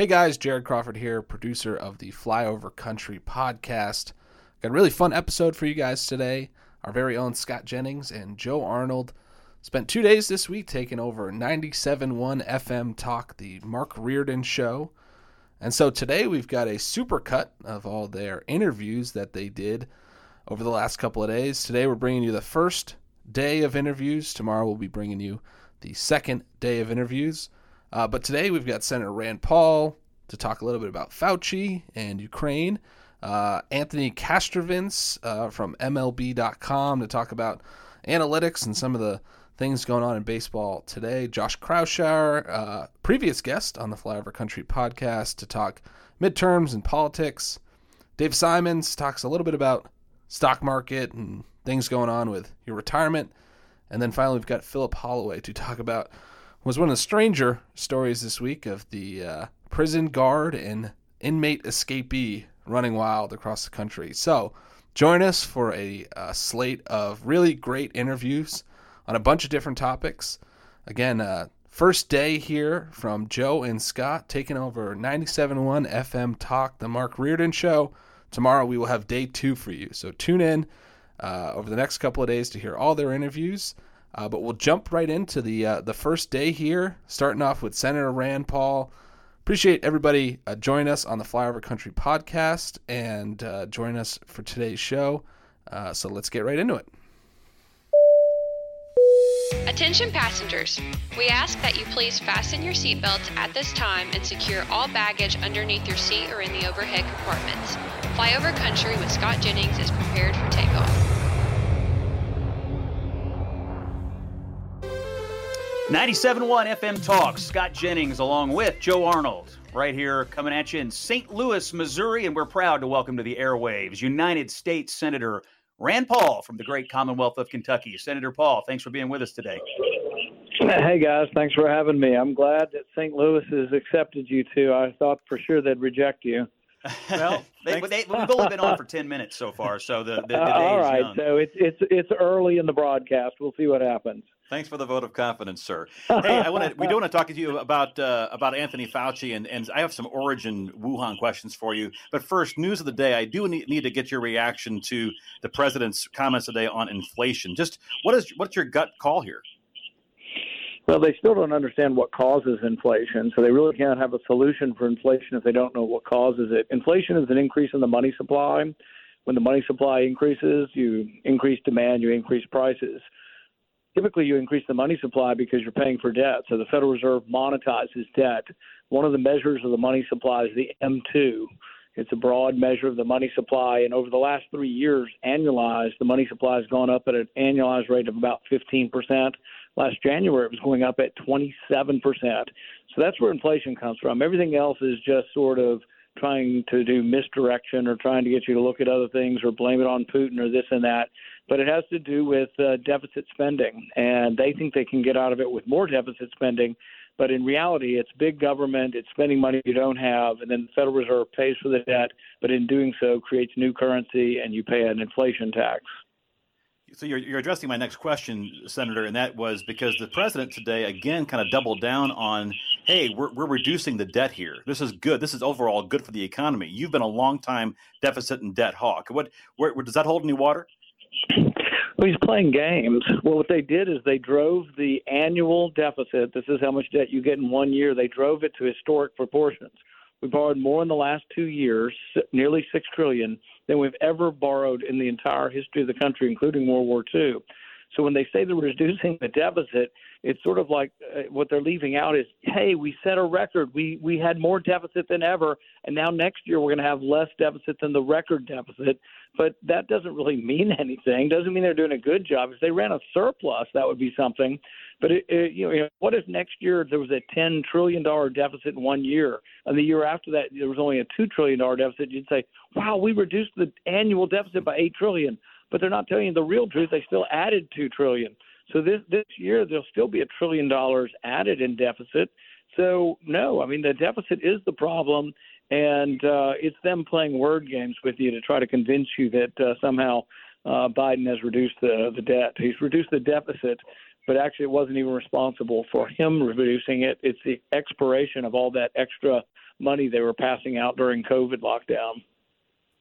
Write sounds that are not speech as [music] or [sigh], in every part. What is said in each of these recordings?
Hey guys, Jared Crawford here, producer of the Flyover Country podcast. Got a really fun episode for you guys today. Our very own Scott Jennings and Joe Arnold spent two days this week taking over 97.1 FM Talk, the Mark Reardon Show. And so today we've got a super cut of all their interviews that they did over the last couple of days. Today we're bringing you the first day of interviews. Tomorrow we'll be bringing you the second day of interviews. Uh, but today we've got Senator Rand Paul to talk a little bit about Fauci and Ukraine. Uh, Anthony Castrovince uh, from MLB.com to talk about analytics and some of the things going on in baseball today. Josh Kraushaar, uh, previous guest on the Flyover Country podcast, to talk midterms and politics. Dave Simons talks a little bit about stock market and things going on with your retirement. And then finally, we've got Philip Holloway to talk about was one of the stranger stories this week of the uh, prison guard and inmate escapee running wild across the country. So, join us for a, a slate of really great interviews on a bunch of different topics. Again, uh, first day here from Joe and Scott taking over 97.1 FM Talk, the Mark Reardon Show. Tomorrow we will have day two for you. So, tune in uh, over the next couple of days to hear all their interviews. Uh, but we'll jump right into the uh, the first day here, starting off with Senator Rand Paul. Appreciate everybody uh, us on the Flyover Country podcast and uh, join us for today's show. Uh, so let's get right into it. Attention passengers, we ask that you please fasten your seatbelts at this time and secure all baggage underneath your seat or in the overhead compartments. Flyover Country with Scott Jennings is prepared for takeoff. 97.1 FM Talks. Scott Jennings along with Joe Arnold right here coming at you in St. Louis, Missouri. And we're proud to welcome to the airwaves United States Senator Rand Paul from the great Commonwealth of Kentucky. Senator Paul, thanks for being with us today. Hey guys, thanks for having me. I'm glad that St. Louis has accepted you too. I thought for sure they'd reject you. [laughs] well, they, they, we've only been on for ten minutes so far, so the, the, the uh, all right. Young. So it's it's it's early in the broadcast. We'll see what happens. Thanks for the vote of confidence, sir. hey, I want to. We do want to talk to you about uh, about Anthony Fauci, and, and I have some origin Wuhan questions for you. But first, news of the day. I do need, to get your reaction to the president's comments today on inflation. Just what is what's your gut call here? Well, they still don't understand what causes inflation, so they really can't have a solution for inflation if they don't know what causes it. Inflation is an increase in the money supply. When the money supply increases, you increase demand, you increase prices typically you increase the money supply because you're paying for debt. So the Federal Reserve monetizes debt. One of the measures of the money supply is the M2. It's a broad measure of the money supply. And over the last three years, annualized, the money supply has gone up at an annualized rate of about 15%. Last January, it was going up at 27%. So that's where inflation comes from. Everything else is just sort of trying to do misdirection or trying to get you to look at other things or blame it on Putin or this and that but it has to do with uh, deficit spending. And they think they can get out of it with more deficit spending. But in reality, it's big government, it's spending money you don't have, and then the Federal Reserve pays for the debt, but in doing so, creates new currency and you pay an inflation tax. So you're, you're addressing my next question, Senator, and that was because the president today again kind of doubled down on, hey, we're, we're reducing the debt here. This is good. This is overall good for the economy. You've been a long time deficit and debt hawk. What where, does that hold any water? Well, he's playing games. Well, what they did is they drove the annual deficit. This is how much debt you get in one year. They drove it to historic proportions. We borrowed more in the last two years, nearly six trillion, than we've ever borrowed in the entire history of the country, including World War II. So when they say they're reducing the deficit, it's sort of like uh, what they're leaving out is, hey, we set a record. We we had more deficit than ever, and now next year we're going to have less deficit than the record deficit. But that doesn't really [laughs] mean anything. Doesn't mean they're doing a good job. If they ran a surplus, that would be something. But it, it, you know, what if next year there was a ten trillion dollar deficit in one year, and the year after that there was only a two trillion dollar deficit? You'd say, wow, we reduced the annual deficit by eight trillion. But they're not telling you the real truth. They still added two trillion. So this this year there'll still be a trillion dollars added in deficit. So no, I mean the deficit is the problem, and uh, it's them playing word games with you to try to convince you that uh, somehow uh, Biden has reduced the the debt. He's reduced the deficit, but actually it wasn't even responsible for him reducing it. It's the expiration of all that extra money they were passing out during COVID lockdown.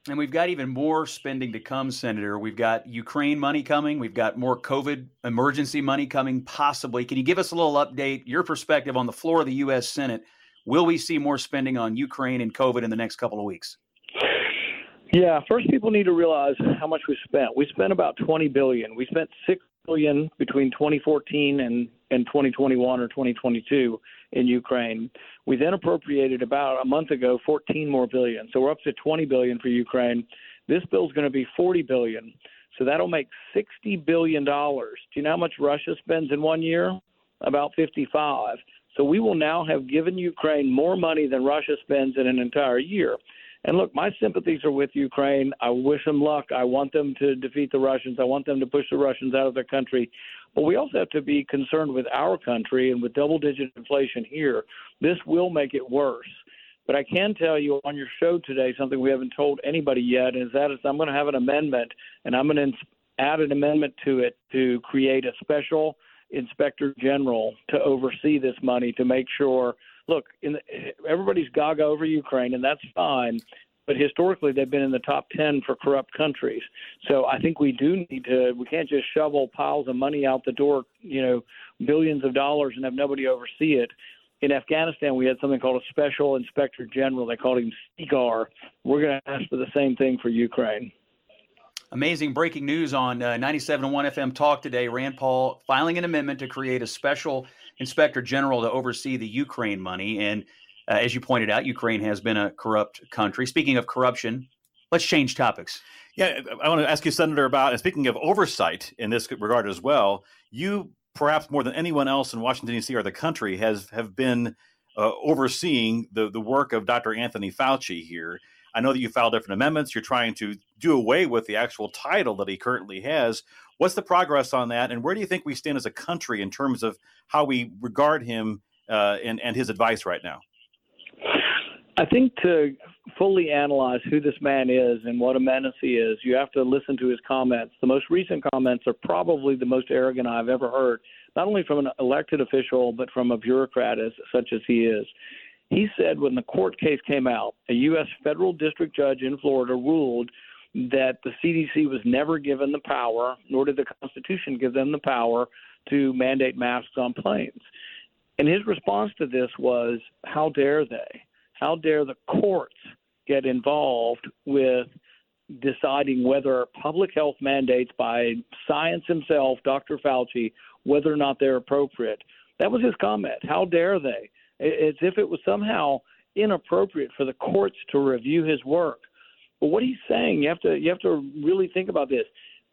And we've got even more spending to come, Senator. We've got Ukraine money coming. We've got more COVID emergency money coming, possibly. Can you give us a little update, your perspective on the floor of the U.S. Senate? Will we see more spending on Ukraine and COVID in the next couple of weeks? Yeah, first people need to realize how much we spent. We spent about 20 billion. We spent 6 billion between 2014 and and 2021 or 2022 in Ukraine. We then appropriated about a month ago 14 more billion. So we're up to 20 billion for Ukraine. This bill is going to be 40 billion. So that'll make 60 billion dollars. Do you know how much Russia spends in one year? About 55. So we will now have given Ukraine more money than Russia spends in an entire year. And look, my sympathies are with Ukraine. I wish them luck. I want them to defeat the Russians. I want them to push the Russians out of their country. But we also have to be concerned with our country and with double digit inflation here. This will make it worse. But I can tell you on your show today something we haven't told anybody yet is that is I'm going to have an amendment and I'm going to add an amendment to it to create a special inspector general to oversee this money to make sure look, the, everybody's gaga over Ukraine, and that's fine. But historically, they've been in the top 10 for corrupt countries. So I think we do need to, we can't just shovel piles of money out the door, you know, billions of dollars and have nobody oversee it. In Afghanistan, we had something called a special inspector general. They called him SIGAR. We're going to ask for the same thing for Ukraine. Amazing breaking news on uh, 97.1 FM Talk today. Rand Paul filing an amendment to create a special inspector general to oversee the Ukraine money. And uh, as you pointed out, Ukraine has been a corrupt country. Speaking of corruption, let's change topics. Yeah, I want to ask you, Senator, about, and speaking of oversight in this regard as well, you perhaps more than anyone else in Washington, D.C. or the country has have been uh, overseeing the, the work of Dr. Anthony Fauci here. I know that you filed different amendments. You're trying to do away with the actual title that he currently has. What's the progress on that, and where do you think we stand as a country in terms of how we regard him uh, and, and his advice right now? I think to fully analyze who this man is and what a menace he is, you have to listen to his comments. The most recent comments are probably the most arrogant I've ever heard, not only from an elected official, but from a bureaucrat as, such as he is. He said when the court case came out, a U.S. federal district judge in Florida ruled that the CDC was never given the power, nor did the Constitution give them the power to mandate masks on planes. And his response to this was, How dare they? How dare the courts get involved with deciding whether public health mandates by science himself, Dr. Fauci, whether or not they're appropriate? That was his comment. How dare they? as if it was somehow inappropriate for the courts to review his work. But what he's saying, you have to you have to really think about this.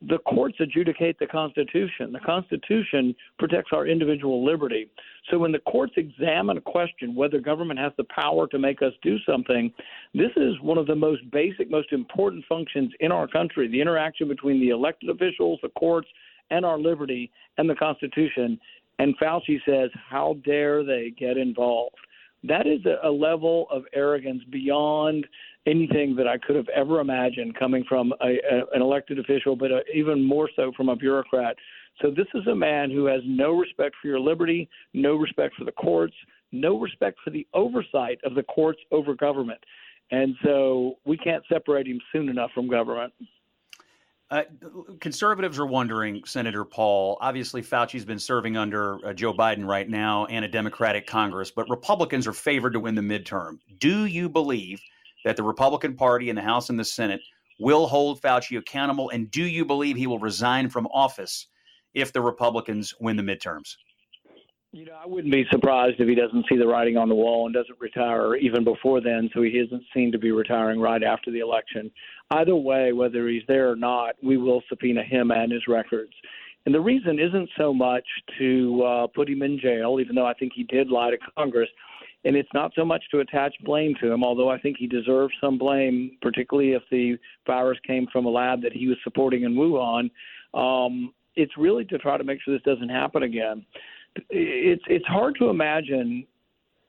The courts adjudicate the Constitution. The Constitution protects our individual liberty. So when the courts examine a question whether government has the power to make us do something, this is one of the most basic, most important functions in our country the interaction between the elected officials, the courts, and our liberty and the Constitution. And Fauci says, How dare they get involved? That is a, a level of arrogance beyond anything that I could have ever imagined coming from a, a, an elected official, but a, uh, even more so from a bureaucrat. So this is a man who has no respect for your liberty, no respect for the courts, no respect for the oversight of the courts over government. And so we can't separate him soon enough from government. Uh, conservatives are wondering, Senator Paul. Obviously, Fauci's been serving under uh, Joe Biden right now and a Democratic Congress, but Republicans are favored to win the midterm. Do you believe that the Republican Party in the House and the Senate will hold Fauci accountable? And do you believe he will resign from office if the Republicans win the midterms? You know, I wouldn't be surprised if he doesn't see the writing on the wall and doesn't retire even before then, so he doesn't seem to be retiring right after the election either way, whether he's there or not, we will subpoena him and his records. And the reason isn't so much to uh, put him in jail, even though I think he did lie to Congress. And it's not so much to attach blame to him, although I think he deserves some blame, particularly if the virus came from a lab that he was supporting in Wuhan. Um, it's really to try to make sure this doesn't happen again. It's it's hard to imagine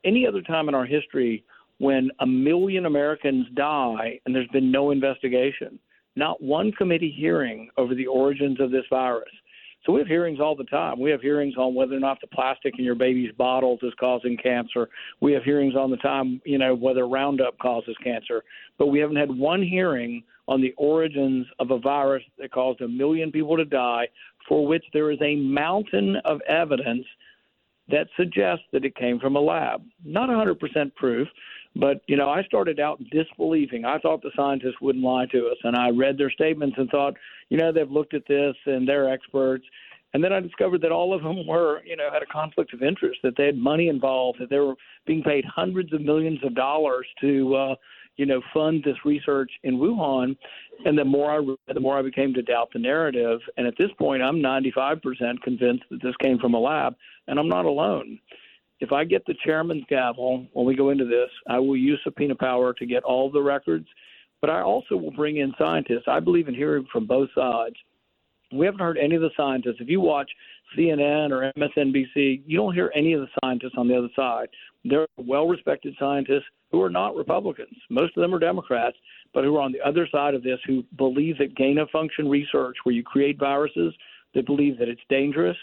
any other time in our history when a million Americans die and there's been no investigation, not one committee hearing over the origins of this virus. So we have hearings all the time. We have hearings on whether or not the plastic in your baby's bottles is causing cancer. We have hearings on the time, you know, whether Roundup causes cancer. But we haven't had one hearing on the origins of a virus that caused a million people to die, for which there is a mountain of evidence that suggests that it came from a lab. Not 100% proof, but you know, I started out disbelieving. I thought the scientists wouldn't lie to us, and I read their statements and thought, you know, they've looked at this and they're experts. And then I discovered that all of them were, you know, had a conflict of interest, that they had money involved, that they were being paid hundreds of millions of dollars to, uh, you know, fund this research in Wuhan. And the more I read, the more I became to doubt the narrative. And at this point, I'm 95% convinced that this came from a lab, and I'm not alone. If I get the chairman's gavel when we go into this, I will use subpoena power to get all the records, but I also will bring in scientists. I believe in hearing from both sides. We haven't heard any of the scientists. If you watch CNN or MSNBC, you don't hear any of the scientists on the other side. They're well respected scientists who are not Republicans. Most of them are Democrats, but who are on the other side of this who believe that gain of function research, where you create viruses, that believe that it's dangerous.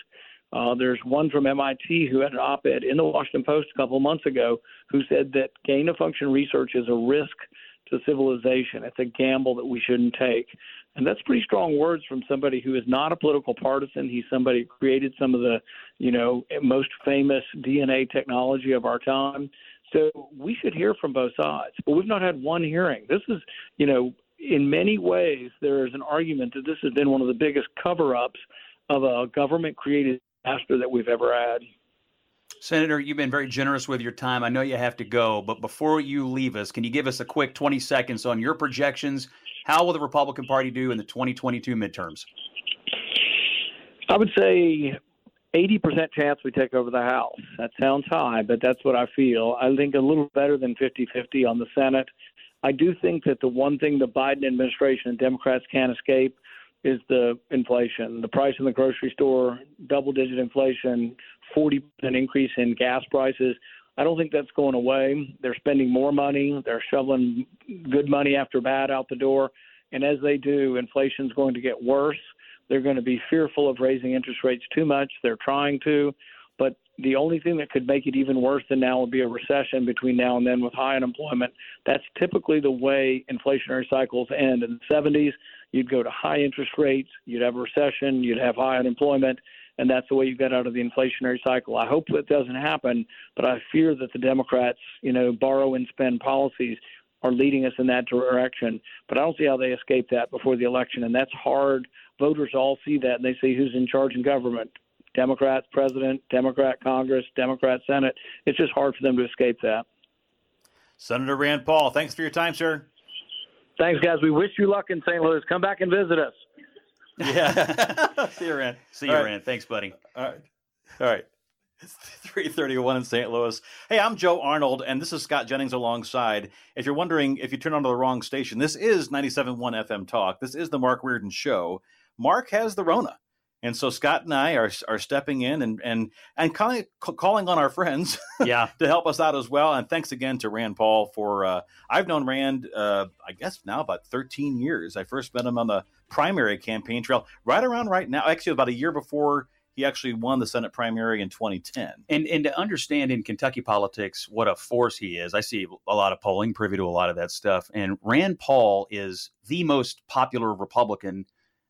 Uh, there's one from MIT who had an op ed in the Washington Post a couple months ago who said that gain of function research is a risk to civilization. It's a gamble that we shouldn't take. And that's pretty strong words from somebody who is not a political partisan. He's somebody who created some of the, you know, most famous DNA technology of our time. So we should hear from both sides. But we've not had one hearing. This is, you know, in many ways, there is an argument that this has been one of the biggest cover ups of a government created disaster that we've ever had. Senator, you've been very generous with your time. I know you have to go, but before you leave us, can you give us a quick 20 seconds on your projections? How will the Republican Party do in the 2022 midterms? I would say 80% chance we take over the House. That sounds high, but that's what I feel. I think a little better than 50 50 on the Senate. I do think that the one thing the Biden administration and Democrats can't escape is the inflation. The price in the grocery store, double digit inflation, 40% increase in gas prices. I don't think that's going away. They're spending more money. They're shoveling good money after bad out the door. And as they do, inflation's going to get worse. They're going to be fearful of raising interest rates too much. They're trying to. But the only thing that could make it even worse than now would be a recession between now and then with high unemployment. That's typically the way inflationary cycles end. In the 70s, you'd go to high interest rates, you'd have a recession, you'd have high unemployment, and that's the way you get out of the inflationary cycle. I hope that doesn't happen, but I fear that the Democrats, you know, borrow and spend policies are leading us in that direction. But I don't see how they escape that before the election, and that's hard. Voters all see that, and they see who's in charge in government. Democrat president, Democrat Congress, Democrat Senate. It's just hard for them to escape that. Senator Rand Paul, thanks for your time, sir. Thanks, guys. We wish you luck in St. Louis. Come back and visit us. Yeah. [laughs] See you, Rand. See you, All Rand. Thanks, buddy. All right. All right. It's 331 in St. Louis. Hey, I'm Joe Arnold, and this is Scott Jennings alongside. If you're wondering if you turn on the wrong station, this is 97.1 FM Talk. This is the Mark Reardon Show. Mark has the Rona. And so Scott and I are are stepping in and and and calling calling on our friends, [laughs] yeah, to help us out as well. And thanks again to Rand Paul for uh, I've known Rand uh, I guess now about 13 years. I first met him on the primary campaign trail right around right now, actually about a year before he actually won the Senate primary in 2010. And and to understand in Kentucky politics what a force he is, I see a lot of polling, privy to a lot of that stuff. And Rand Paul is the most popular Republican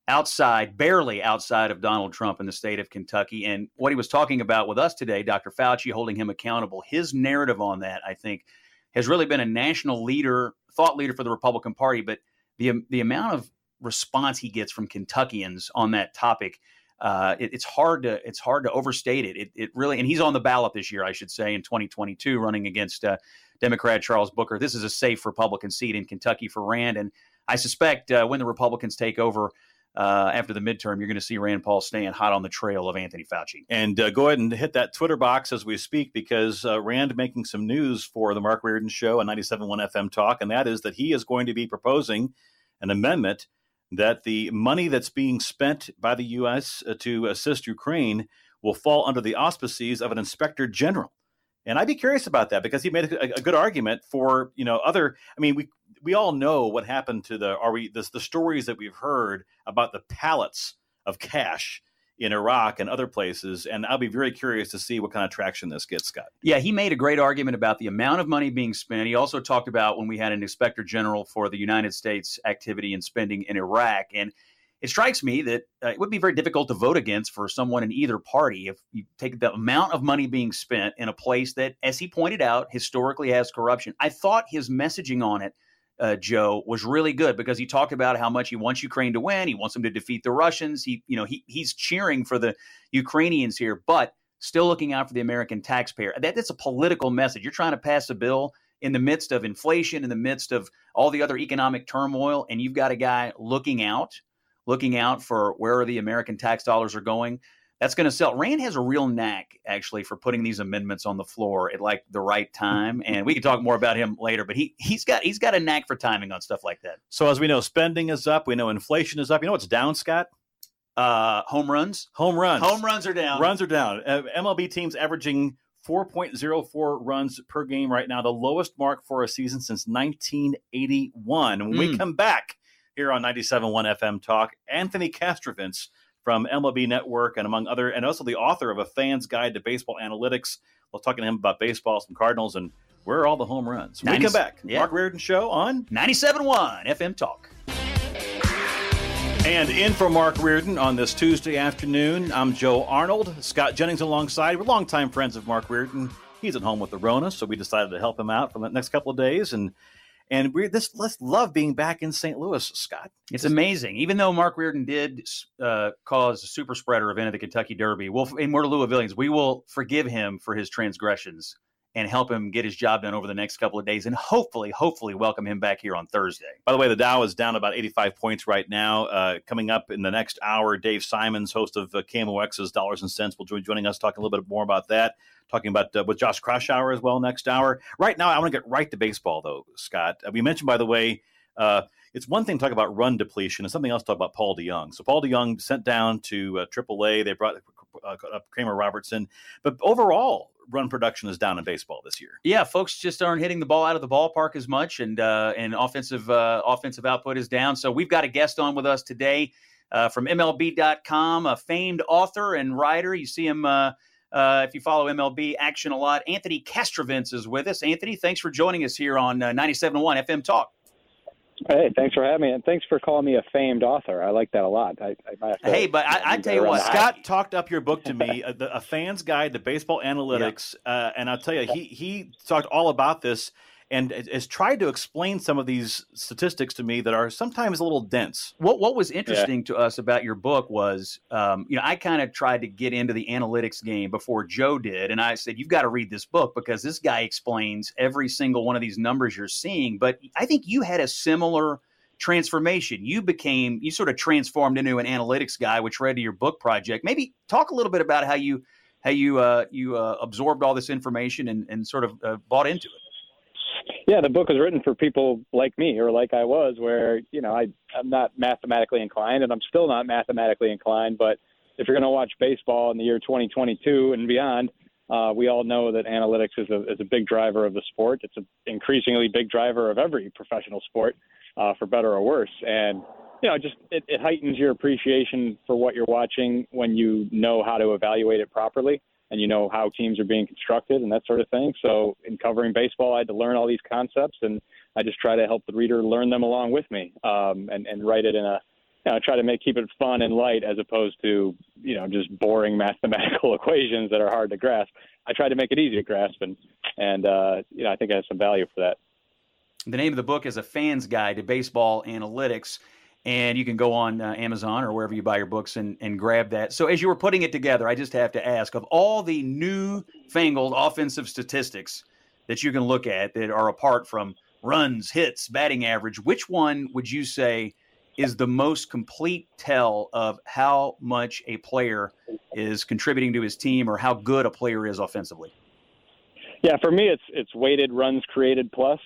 outside, barely outside of Donald Trump in the state of Kentucky. And what he was talking about with us today, Dr. Fauci holding him accountable, his narrative on that, I think, has really been a national leader, thought leader for the Republican Party. But the the amount of response he gets from Kentuckians on that topic, uh, it, it's hard to it's hard to overstate it. it. It really, and he's on the ballot this year, I should say, in 2022, running against uh, Democrat Charles Booker. This is a safe Republican seat in Kentucky for Rand, and I suspect uh, when the Republicans take over uh, after the midterm, you're going to see Rand Paul staying hot on the trail of Anthony Fauci. And uh, go ahead and hit that Twitter box as we speak because uh, Rand making some news for the Mark Reardon Show on 97.1 FM Talk, and that is that he is going to be proposing an amendment that the money that's being spent by the U.S. Uh, to assist Ukraine will fall under the auspices of an inspector general. And I'd be curious about that because he made a, a, good argument for you know other. I mean, we we all know what happened to the are we the, the stories that we've heard about the pallets of cash in Iraq and other places. And I'll be very curious to see what kind of traction this gets, Scott. Yeah, he made a great argument about the amount of money being spent. He also talked about when we had an inspector general for the United States activity and spending in Iraq. And it strikes me that uh, it would be very difficult to vote against for someone in either party if you take the amount of money being spent in a place that, as he pointed out, historically has corruption. I thought his messaging on it uh, Joe, was really good because he talked about how much he wants Ukraine to win. He wants them to defeat the Russians. He, you know, he he's cheering for the Ukrainians here, but still looking out for the American taxpayer. That, that's a political message. You're trying to pass a bill in the midst of inflation, in the midst of all the other economic turmoil, and you've got a guy looking out, looking out for where the American tax dollars are going that's going to sell. Rand has a real knack, actually, for putting these amendments on the floor at like the right time. And we can talk more about him later, but he he's got he's got a knack for timing on stuff like that. So as we know, spending is up. We know inflation is up. You know what's down, Scott? Uh, home runs. Home runs. Home runs are down. Runs are down. Uh, MLB teams averaging 4.04 runs per game right now, the lowest mark for a season since 1981. When mm. we hmm. come back here on 97.1 FM Talk, Anthony Castrovince from MLB Network and among other, and also the author of A Fan's Guide to Baseball Analytics. We'll talk to him about baseball, some Cardinals, and where are all the home runs. When 90, we come back. Yeah. Mark Reardon Show on 97.1 FM Talk. And in for Mark Reardon on this Tuesday afternoon, I'm Joe Arnold. Scott Jennings alongside. We're longtime friends of Mark Reardon. He's at home with the Rona, so we decided to help him out for the next couple of days. And and we're this let's love being back in St. Louis, Scott. It's amazing. Even though Mark Reardon did uh, cause a super spreader event at the Kentucky Derby, we'll, and we're Louisvillians, we will forgive him for his transgressions and help him get his job done over the next couple of days and hopefully, hopefully welcome him back here on Thursday. By the way, the Dow is down about 85 points right now. Uh, coming up in the next hour, Dave Simons, host of uh, KMOX's Dollars and Cents, will join joining us talking a little bit more about that. Talking about uh, with Josh Kraushaar as well next hour. Right now, I want to get right to baseball, though, Scott. Uh, we mentioned, by the way, uh, it's one thing to talk about run depletion and something else to talk about Paul DeJong. So Paul DeJong sent down to uh, AAA. They brought uh, Kramer Robertson, but overall, run production is down in baseball this year. Yeah, folks just aren't hitting the ball out of the ballpark as much, and uh, and offensive uh, offensive output is down. So we've got a guest on with us today uh, from MLB.com, a famed author and writer. You see him. Uh, uh, if you follow MLB action a lot, Anthony Castrovince is with us. Anthony, thanks for joining us here on uh, 97.1 FM Talk. Hey, thanks for having me, and thanks for calling me a famed author. I like that a lot. I, I hey, but I, I tell you what, Scott talked up your book to me, a, a fan's guide to baseball analytics, yeah. uh, and I'll tell you, he he talked all about this and has tried to explain some of these statistics to me that are sometimes a little dense. What what was interesting yeah. to us about your book was, um, you know, I kind of tried to get into the analytics game before Joe did, and I said, you've got to read this book because this guy explains every single one of these numbers you're seeing. But I think you had a similar transformation. You became you sort of transformed into an analytics guy, which led to your book project. Maybe talk a little bit about how you how you uh, you uh, absorbed all this information and, and sort of uh, bought into it. Yeah, the book was written for people like me or like I was, where you know I I'm not mathematically inclined, and I'm still not mathematically inclined. But if you're going to watch baseball in the year 2022 and beyond, uh, we all know that analytics is a is a big driver of the sport. It's an increasingly big driver of every professional sport, uh, for better or worse. And you know, just it, it heightens your appreciation for what you're watching when you know how to evaluate it properly and you know how teams are being constructed and that sort of thing. So in covering baseball, I had to learn all these concepts, and I just try to help the reader learn them along with me, um, and and write it in a you know, try to make keep it fun and light as opposed to you know just boring [laughs] mathematical equations that are hard to grasp. I try to make it easy to grasp, and and uh, you know I think I have some value for that. The name of the book is A Fan's Guide to Baseball Analytics and you can go on uh, Amazon or wherever you buy your books and, and grab that. So as you were putting it together, I just have to ask of all the new fangled offensive statistics that you can look at that are apart from runs, hits, batting average, which one would you say is the most complete tell of how much a player is contributing to his team or how good a player is offensively? Yeah, for me, it's it's weighted runs created plus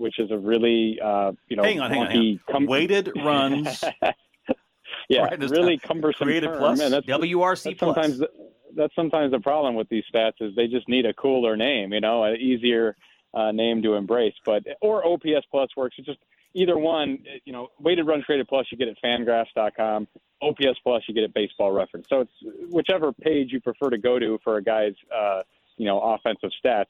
which is a really uh, you know hang on, hang on, hang on. Com- weighted runs. [laughs] yeah, really cumbersome created term. plus Man, that's, WRC that's plus. Sometimes the, that's sometimes the problem with these stats is they just need a cooler name, you know, an easier uh, name to embrace. But or OPS plus works. It just either one, you know, weighted runs created plus you get at Fangraphs.com, OPS plus you get at Baseball Reference. So it's whichever page you prefer to go to for a guy's, uh, you know, offensive stats.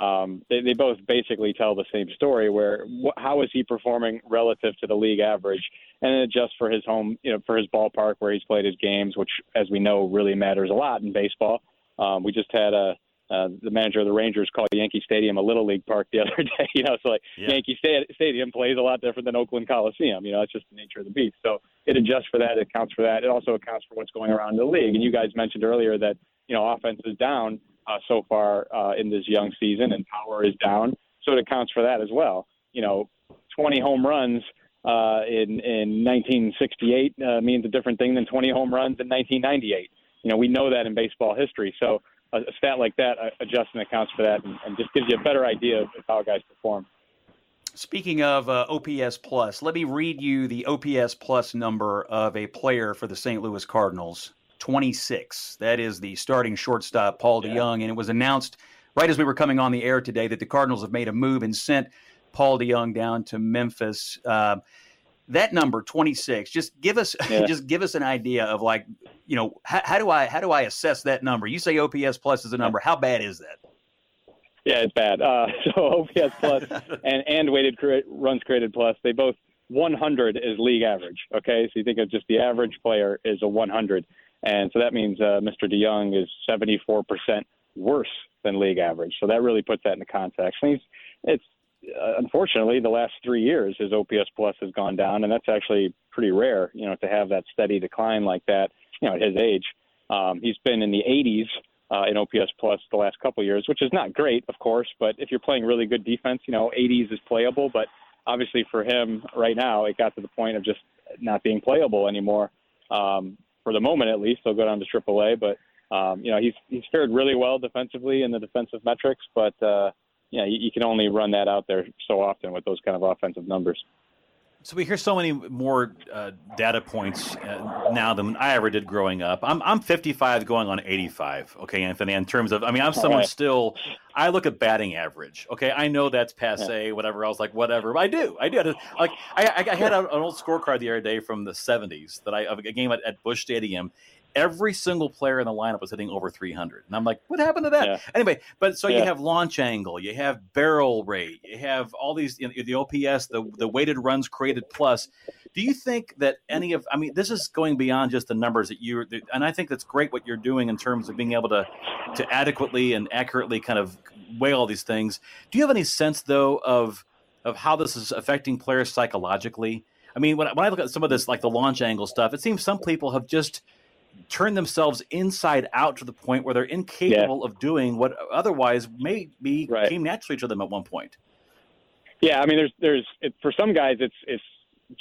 Um, they, they both basically tell the same story. Where wh- how is he performing relative to the league average, and then adjust for his home, you know, for his ballpark where he's played his games, which, as we know, really matters a lot in baseball. Um, we just had a uh, the manager of the Rangers called Yankee Stadium a little league park the [laughs] other day. You know, so like yeah. Yankee Stadium plays a lot different than Oakland Coliseum. You know, it's just the nature of the beast. So it adjusts for that. It accounts for that. It also accounts for what's going around in the league. And you guys mentioned earlier that you know offense is down uh, so far uh, in this young season, and power is down. So it accounts for that as well. You know, 20 home runs uh, in in 1968 uh, means a different thing than 20 home runs in 1998. You know, we know that in baseball history. So a, a stat like that uh, adjusts and accounts for that, and, and, just gives you a better idea of how guys perform. Speaking of uh, OPS plus, let me read you the OPS plus number of a player for the St. Louis Cardinals. 26. That is the starting shortstop, Paul yeah. DeJong. And it was announced right as we were coming on the air today that the Cardinals have made a move and sent Paul DeJong down to Memphis. Uh, that number 26 just give us [laughs] yeah. just give us an idea of like you know how, how, do i how do i assess that number you say ops plus is a number how bad is that yeah it's bad uh, [laughs] so ops plus [laughs] and and weighted runs created plus they both 100 is league average okay so you think of just the average player is a 100 and so that means uh, Mr. DeJong is 74% worse than league average. So that really puts that into context. And he's, it's uh, unfortunately the last three years his OPS plus has gone down, and that's actually pretty rare, you know, to have that steady decline like that, you know, at his age. Um, he's been in the 80s uh, in OPS plus the last couple years, which is not great, of course. But if you're playing really good defense, you know, 80s is playable. But obviously for him right now, it got to the point of just not being playable anymore. Um, for the moment at least. He'll go down to AAA, but um, you know he's he's fared really well defensively in the defensive metrics, but uh, yeah, you, you can only run that out there so often with those kind of offensive numbers. So we hear so many more uh, data points uh, now than I ever did growing up. I'm I'm 55 going on 85. Okay, Anthony. In terms of, I mean, I'm someone right. still. I look at batting average. Okay, I know that's passe, yeah. whatever else, like whatever. But I do, I do. Like I, I had an old scorecard the other day from the 70s that I of a game at, at Busch Stadium, every single player in the lineup was hitting over 300. And I'm like, what happened to that? Yeah. Anyway, but so yeah. you have launch angle, you have barrel rate, you have all these, you know, the OPS, the, the weighted runs created plus. Do you think that any of, I mean, this is going beyond just the numbers that you, and I think that's great what you're doing in terms of being able to, to adequately and accurately kind of weigh all these things. Do you have any sense though of, of how this is affecting players psychologically? I mean, when, when I look at some of this, like the launch angle stuff, it seems some people have just, turn themselves inside out to the point where they're incapable yeah. of doing what otherwise may be right. came naturally to them at one point. Yeah, I mean, there's there's it, for some guys, it's it's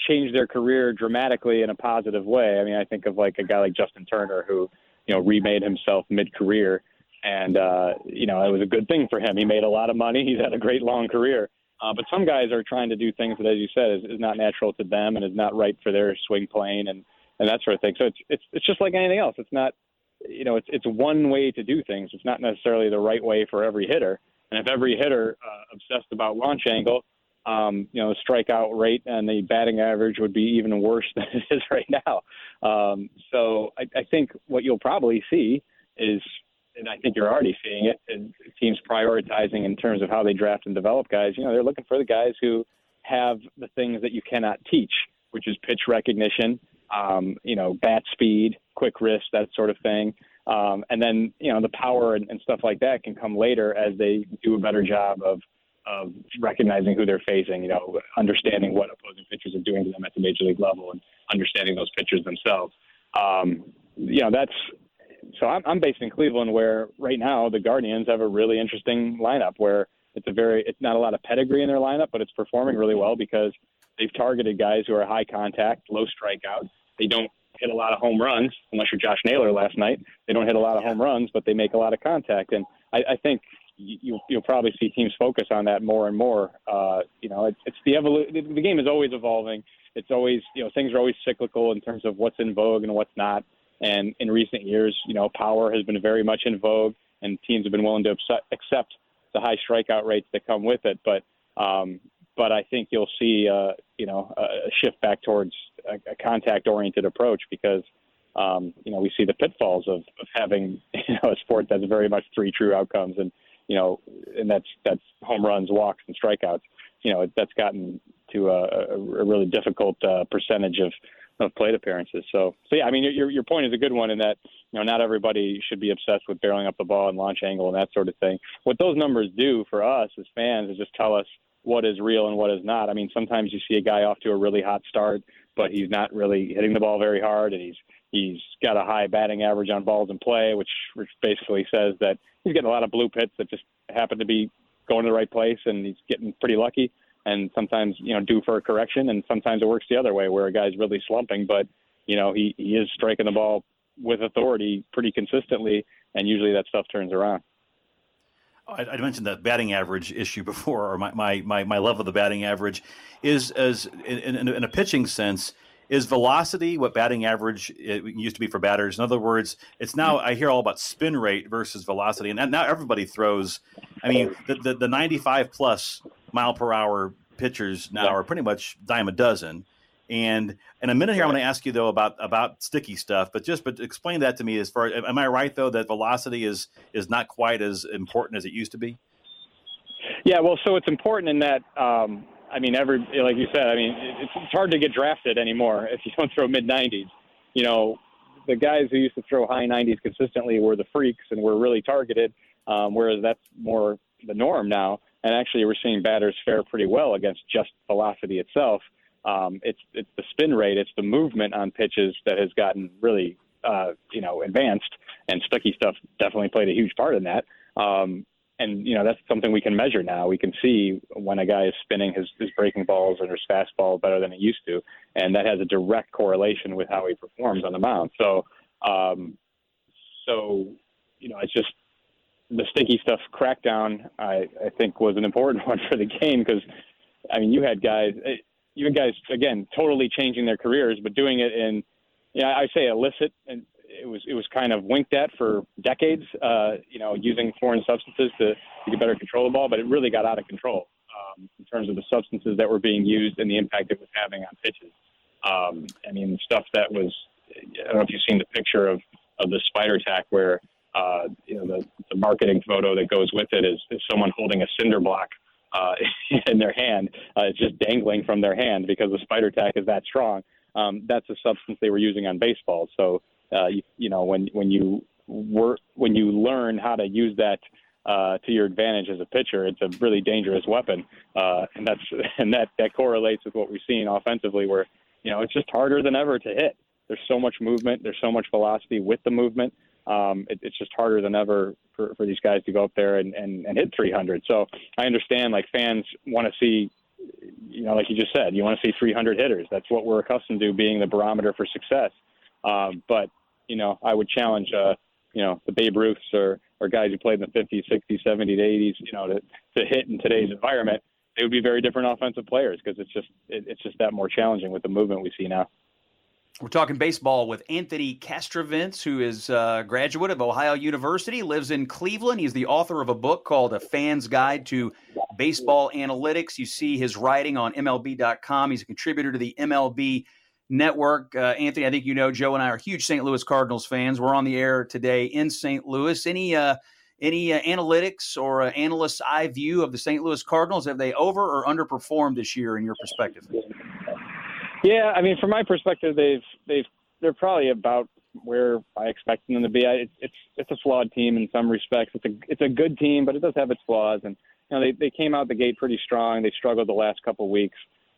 changed their career dramatically in a positive way. I mean, I think of like a guy like Justin Turner who you know remade himself mid career, and uh, you know it was a good thing for him. He made a lot of money. [laughs] He's had a great long career. Uh, but some guys are trying to do things that, as you said, is, is not natural to them and is not right for their swing plane and and that sort of thing. So it's it's it's just like anything else. It's not you know it's it's one way to do things. It's not necessarily the right way for every hitter. And if every hitter uh, obsessed about launch angle, um, you know, strikeout rate and the batting average would be even worse [laughs] than it is right now. Um, so I, I think what you'll probably see is, and I think you're already seeing it, is teams prioritizing in terms of how they draft and develop guys. You know, they're looking for the guys who have the things that you cannot teach, which is pitch recognition, um, you know, bat speed, quick wrist, that sort of thing. Um, and then, you know, the power and, and stuff like that can come later as they do a better job of, of recognizing who they're facing, you know, understanding what opposing pitchers are doing to them at the major league level and understanding those pitchers themselves. Um, you know, that's so I'm, I'm based in Cleveland where right now the Guardians have a really interesting lineup where it's a very, it's not a lot of pedigree in their lineup, but it's performing really well because they've targeted guys who are high contact, low strikeouts, they don't hit a lot of home runs, unless you're Josh Naylor last night. They don't hit a lot of home runs, but they make a lot of contact. And I, I think you, you'll probably see teams focus on that more and more. Uh, you know, it's, it's the evolu- The game is always evolving. It's always, you know, things are always cyclical in terms of what's in vogue and what's not. And in recent years, you know, power has been very much in vogue, and teams have been willing to accept the high strikeout rates that come with it. But um, but I think you'll see, uh, you know, a shift back towards a, a contact-oriented approach because, um, you know, we see the pitfalls of, of having, [laughs] you know, a sport that's very much three true outcomes, and you know, and that's that's home runs, walks, and strikeouts. You know, that's gotten to a, a really difficult uh, percentage of of plate appearances. So, so yeah, I mean, your your point is a good one in that you know not everybody should be obsessed with barreling up the ball and launch angle and that sort of thing. What those numbers do for us as fans is just tell us what is real and what is not. I mean, sometimes you see a guy off to a really hot start, but he's not really hitting the ball very hard, and he's he's got a high batting average on balls in play, which which basically says that he's getting a lot of bloop hits that just happen to be going to the right place, and he's getting pretty lucky. And sometimes you know due for a correction, and sometimes it works the other way where a guy's really slumping, but you know he he is striking the ball with authority pretty consistently, and usually that stuff turns around. I, I mentioned that batting average issue [laughs] before, or my, my, my, my love of the batting average is as in, in, in a pitching sense. Is velocity what batting average eh, used to be for batters? In other words, it's now I hear all about spin rate versus velocity, and now everybody throws. I mean, the, the, the 95 plus mile per hour pitchers now are pretty much dime a dozen. And in a minute here, I'm going to ask you though about about sticky stuff, but just but explain that to me. As far am I right though that velocity is is not quite as important as it used to be? Yeah, well, so it's important in that. Um, I mean, every like you said, I mean, it's, it's hard to get drafted anymore [laughs] if you don't throw mid 90s. You know, the guys who used to throw high 90s consistently were the freaks and were really targeted, um, whereas that's more the norm now. And actually, we're seeing batters fare pretty well against just velocity itself um, it's it's the spin rate, it's the movement on pitches that has gotten really uh, you know advanced, and sticky stuff definitely played a huge part in that. Um, and you know that's something we can measure now. We can see when a guy is spinning his, his breaking balls and his fastball better than he used to, and that has a direct correlation with how he performs on the mound. So, um, so you know, it's just the sticky stuff crackdown. I, I think was an important [laughs] one for the game because, I mean, you had guys even guys again totally changing their careers, but doing it in yeah I say illicit and it was it was kind of winked at for decades. Uh, you know, using foreign substances to, to get better control of the ball, but it really got out of control um, in terms of the substances that were being used and the impact it was having on pitches. Um, I mean, stuff that was I don't know if you've seen the picture of of the spider tack where uh, you know the, the marketing photo that goes with it is, is someone holding a cinder block uh, [laughs] in their hand. Uh, it's just dangling from their hand because the spider tack is that strong. Um, that's a substance they were using on baseballs. So uh, you, you know when when you work when you learn how to use that uh, to your advantage as a pitcher, it's a really dangerous weapon, uh, and that's [laughs] and that that correlates with what we've seen offensively, where you know it's just harder than ever to hit. There's so much movement, there's so much velocity with the movement um, it, it's just harder than ever for, for these guys to go up there and, and, and hit 300. So I understand like fans want to see, you know, like you just said, you want to see 300 hitters. That's what we're accustomed to being the barometer for success. Um, but, you know, I would challenge, uh, you know, the Babe Ruths or, or guys who played in the 50s, 60s, 70s, 80s, you know, to, to hit in today's environment. They would be very different offensive players because it's just it, it's just that more challenging with the movement we see now. We're talking baseball with Anthony Castrovince, who is a graduate of Ohio University, lives in Cleveland. He's the author of a book called A Fan's Guide to Baseball Analytics. You see his writing on MLB.com. He's a contributor to the MLB Network. Uh, Anthony, I think you know Joe and I are huge St. Louis Cardinals fans. We're on the air today in St. Louis. Any uh, any uh, analytics or uh, analysts' eye view of the St. Louis Cardinals? Have they over or underperformed this year, in your perspective? Yeah, I mean, from my perspective, they've they've they're probably about where I expect them to be. I, it's it's a flawed team in some respects. It's a it's a good team, but it does have its flaws. And you know, they they came out the gate pretty strong. They struggled the last couple of weeks.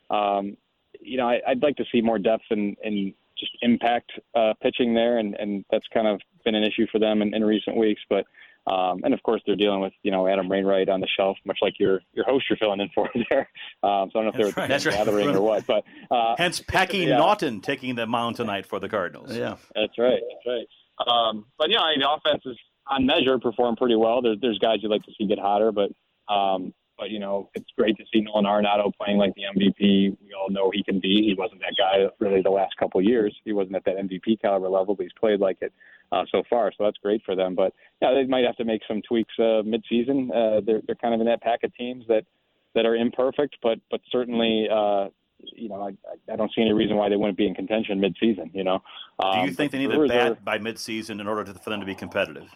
Um, you know, I, I'd like to see more depth and and just impact uh, pitching there, and and that's kind of been an issue for them in, in recent weeks. But um, and of course, they're dealing with you know Adam Wainwright on the shelf, much like your your host you're filling in for [laughs] there. Um, so I don't know if they're right. gathering right. or what, but uh, hence Packy yeah. Naughton taking the mound tonight for the Cardinals. Yeah, that's right, that's right. Um, but yeah, I mean, the offense is on measure performed pretty well. There's there's guys you'd like to see get hotter, but um, but you know it's great to see Nolan Arenado playing like the MVP. We all know he can be. He wasn't that guy really the last couple of years. He wasn't at that MVP caliber level, but he's played like it uh, so far. So that's great for them. But yeah, they might have to make some tweaks uh, mid-season. Uh, they're they're kind of in that pack of teams that that are imperfect, but but certainly, uh, you know, I, I don't see any reason why they wouldn't be in contention midseason. You know, um, do you think they need a bat are, by midseason in order to, for them to be competitive?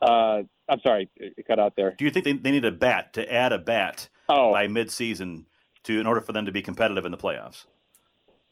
Uh, I'm sorry, it cut out there. Do you think they, they need a bat to add a bat oh. by midseason to in order for them to be competitive in the playoffs?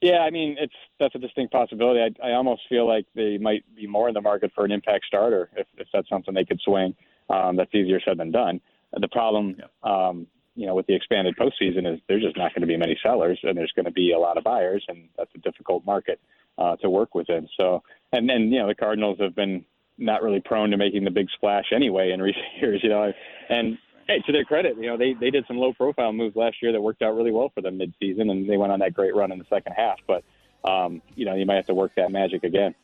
Yeah, I mean, it's that's a distinct possibility. I, I almost feel like they might be more in the market for an impact starter if, if that's something they could swing. Um, that's easier said than done. The problem, yeah. um, you know, with the expanded postseason is there's just not going to be many sellers, and there's going to be a lot of buyers, and that's a difficult market uh, to work within. So, and then you know, the Cardinals have been not really prone to making the big splash anyway in [laughs] recent years, you know, and hey, to their credit, you know, they they did some low profile moves last year that worked out really well for them mid season, and they went on that great run in the second half. But um, you know, you might have to work that magic again.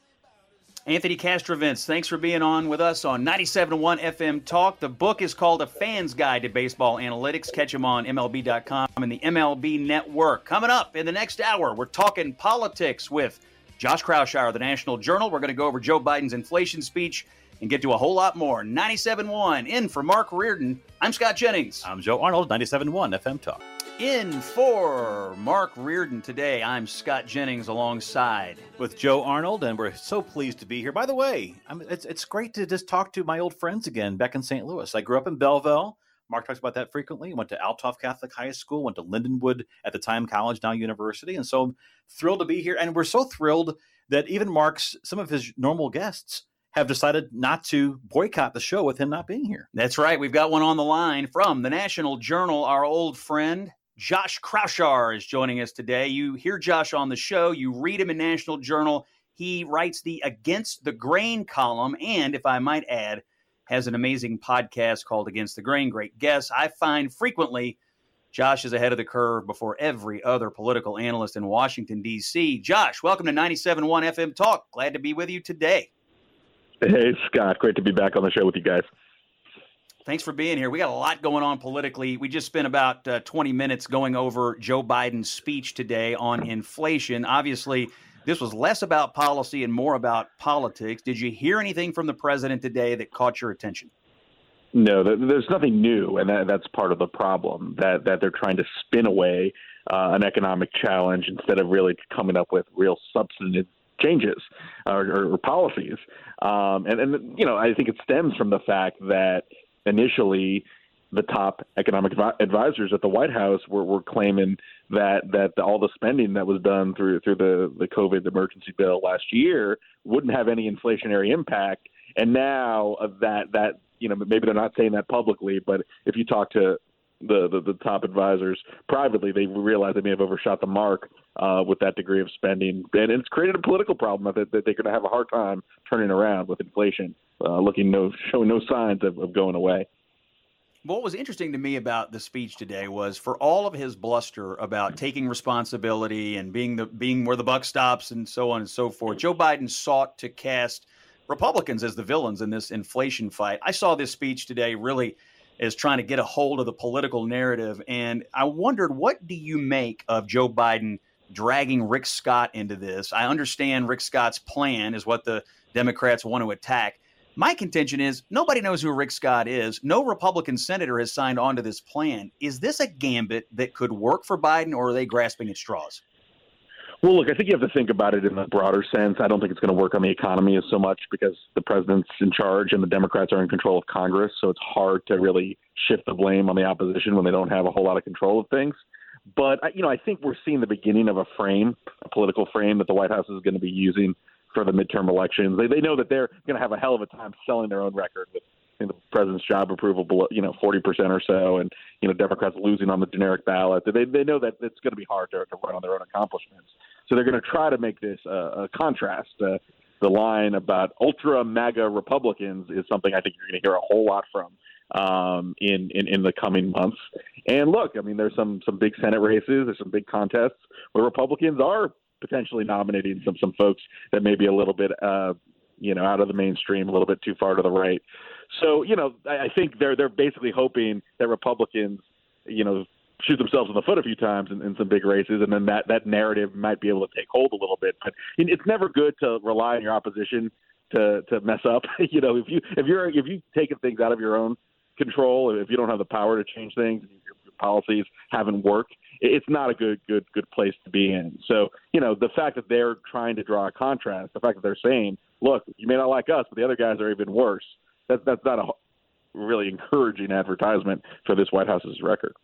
Anthony Castrovince, thanks for being on with us on 97.1 FM Talk. The book is called A Fan's Guide to Baseball Analytics. Catch him on MLB.com and the MLB Network. Coming up in the next hour, we're talking politics with Josh Kraushaar, the National Journal. We're going to go over Joe Biden's inflation speech and get to a whole lot more. 97.1 in for Mark Reardon. I'm Scott Jennings. I'm Joe Arnold, 97.1 FM Talk. In for Mark Reardon today, I'm Scott Jennings alongside with Joe Arnold, and we're so pleased to be here. By the way, I'm, it's, it's great to just talk to my old friends again back in St. Louis. I grew up in Belleville. Mark talks about that frequently. Went to Althoff Catholic High School, went to Lindenwood at the time college, now university, and so I'm thrilled to be here. And we're so thrilled that even Mark's some of his normal guests have decided not to boycott the show with him not being here. That's right. We've got one on the line from the National Journal. Our old friend Josh Kraushaar is joining us today. You hear Josh on the show, you read him in National Journal. He writes the Against the Grain column, and if I might add, has an amazing podcast called Against the Grain. Great guess. I find frequently Josh is ahead of the curve before every other political analyst in Washington, D.C. Josh, welcome to 97.1 FM Talk. Glad to be with you today. Hey, Scott. Great to be back on the show with you guys. Thanks for being here. We got a lot going on politically. We just spent about uh, 20 minutes going over Joe Biden's speech today on inflation. Obviously, this was less about policy and more about politics. Did you hear anything from the president today that caught your attention? No, there's nothing new, and that, that's part of the problem. That that they're trying to spin away uh, an economic challenge instead of really coming up with real substantive changes or, or policies. Um, and, and, you know, I think it stems from the fact that initially the top economic advisors at the White House were, were claiming that that all the spending that was done through through the the COVID emergency bill last year wouldn't have any inflationary impact. And now that that you know maybe they're not saying that publicly, but if you talk to the, the, the top advisors privately, they realize they may have overshot the mark uh, with that degree of spending, and it's created a political problem that, that they're going to have a hard time turning around with inflation uh, looking no showing no signs of, of going away. What was interesting to me about the speech today was for all of his bluster about mm. taking responsibility and being the being where the buck stops and so on and so forth. Joe Biden sought to cast Republicans as the villains in this inflation fight. I saw this speech today really as trying to get a hold of the political narrative. And I wondered, what do you make of Joe Biden dragging Rick Scott into this? I understand Rick Scott's plan is what the Democrats want to attack. My contention is nobody knows who Rick Scott is. No Republican senator has signed on to this plan. Is this a gambit that could work for Biden, or are they grasping at straws? Well, look, I think you have to think about it in a broader sense. I don't think it's going to work on the economy as so much because the president's in charge and the Democrats are in control of Congress. So it's hard to really shift the blame on the opposition when they don't have a whole lot of control of things. But you know, I think we're seeing the beginning of a frame, a political frame that the White House is going to be using for the midterm elections. They they know that they're going to have a hell of a time selling their own record with you know, the president's job approval below, you know, 40% or so, and, you know, Democrats losing on the generic ballot. They, they know that it's going to be hard to, to run on their own accomplishments. So they're going to try to make this a, a contrast. Uh, the line about ultra MAGA Republicans is something I think you're going to hear a whole lot from um, in, in in the coming months. And look, I mean, there's some some big Senate races, there's some big contests where Republicans are potentially nominating some some folks that may be a little bit uh, you know out of the mainstream, a little bit too far to the right. So you know, I, I think they're they're basically hoping that Republicans, you know, shoot themselves in the foot a few times in, in some big races, and then that that narrative might be able to take hold a little bit. But it's never good to rely on your opposition to to mess up. [laughs] you know, if you if you're if you taking things out of your own control, if you don't have the power to change things, your policies haven't worked, it's not a good, good, good place to be in. So, you know, the fact that they're trying to draw a contrast, the fact that they're saying, look, you may not like us, but the other guys are even worse. That's that's not a really encouraging advertisement for this White House's record.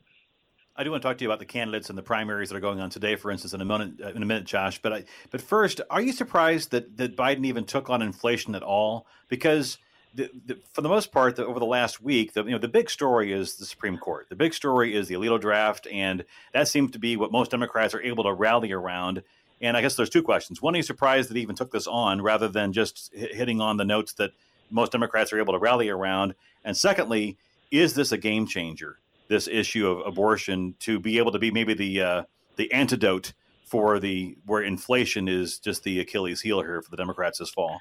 I do want to talk to you about the candidates and the primaries that are going on today, for instance, in a minute. Uh, in a minute, Josh. But I, but first, are you surprised that that Biden even took on inflation at all? Because the, the, for the most part, the, over the last week, the you know the big story is the Supreme Court. The big story is the Alito draft, and that seems to be what most Democrats are able to rally around. And I guess there's two questions. One, are you surprised that he even took this on rather than just hitting on the notes that most Democrats are able to rally around? And secondly, is this a game changer? This issue of abortion to be able to be maybe the uh, the antidote for the where inflation is just the Achilles heel here for the Democrats this fall.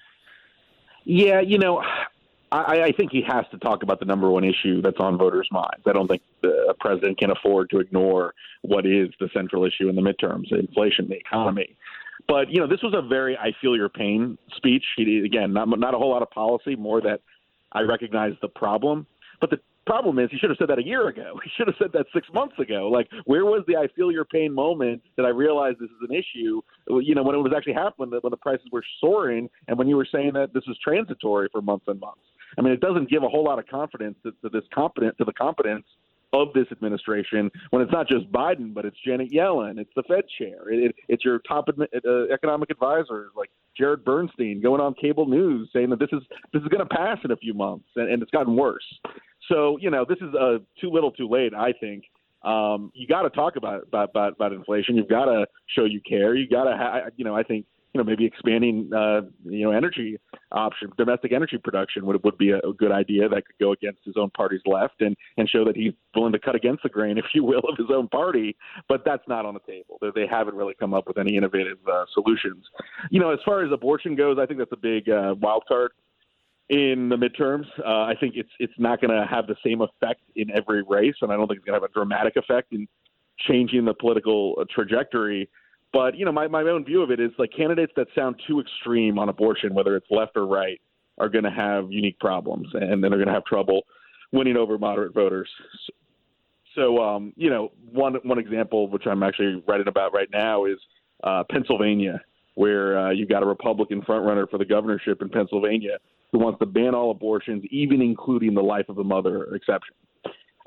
Yeah, you know, I, I think he has to talk about the number one issue that's on voters' minds. I don't think the, a president can afford to ignore what is the central issue in the midterms: inflation, the economy. But you know, this was a very "I feel your pain" speech. He, again, not not a whole lot of policy, more that I recognize the problem. But the problem is, he should have said that a year ago. [laughs] He should have said that six months ago. Like, where was the "I feel your pain" moment that I realized this is an issue? You know, when it was actually happening, when the prices were soaring, and when you were saying that this was transitory for months and months. I mean, it doesn't give a whole lot of confidence to, to this competent to the competence of this administration when it's not just Biden, but it's Janet Yellen, it's the Fed chair, it, it, it's your top uh, economic advisors like Jared Bernstein going on cable news saying that this is this is going to pass in a few months, and, and it's gotten worse. So you know, this is uh, too little, too late. I think um, you got to talk about, about about about inflation. You've got to show you care. You got to, ha- you know, I think you know, maybe expanding, uh, you know, energy option, domestic energy production would would be a, a good idea that could go against his own party's left and and show that he's willing to cut against the grain, [laughs] if you will, of his own party. But that's not on the table. They, haven't really come up with any innovative uh, solutions. You know, as far as abortion goes, I think that's a big uh, wild card in the midterms. Uh, I think it's it's not going to have the same effect in every race, and I don't think it's going to have a dramatic effect in changing the political uh, trajectory but you know, my my own view of it is like candidates that sound too extreme on abortion, whether it's left or right, are going to have unique problems, and then they're going to have trouble winning over moderate voters. So, um, you know, one one example which I'm actually writing about right now is uh, Pennsylvania, where uh, you've got a Republican frontrunner for the governorship in Pennsylvania who wants to ban all abortions, even including the life of the mother exception.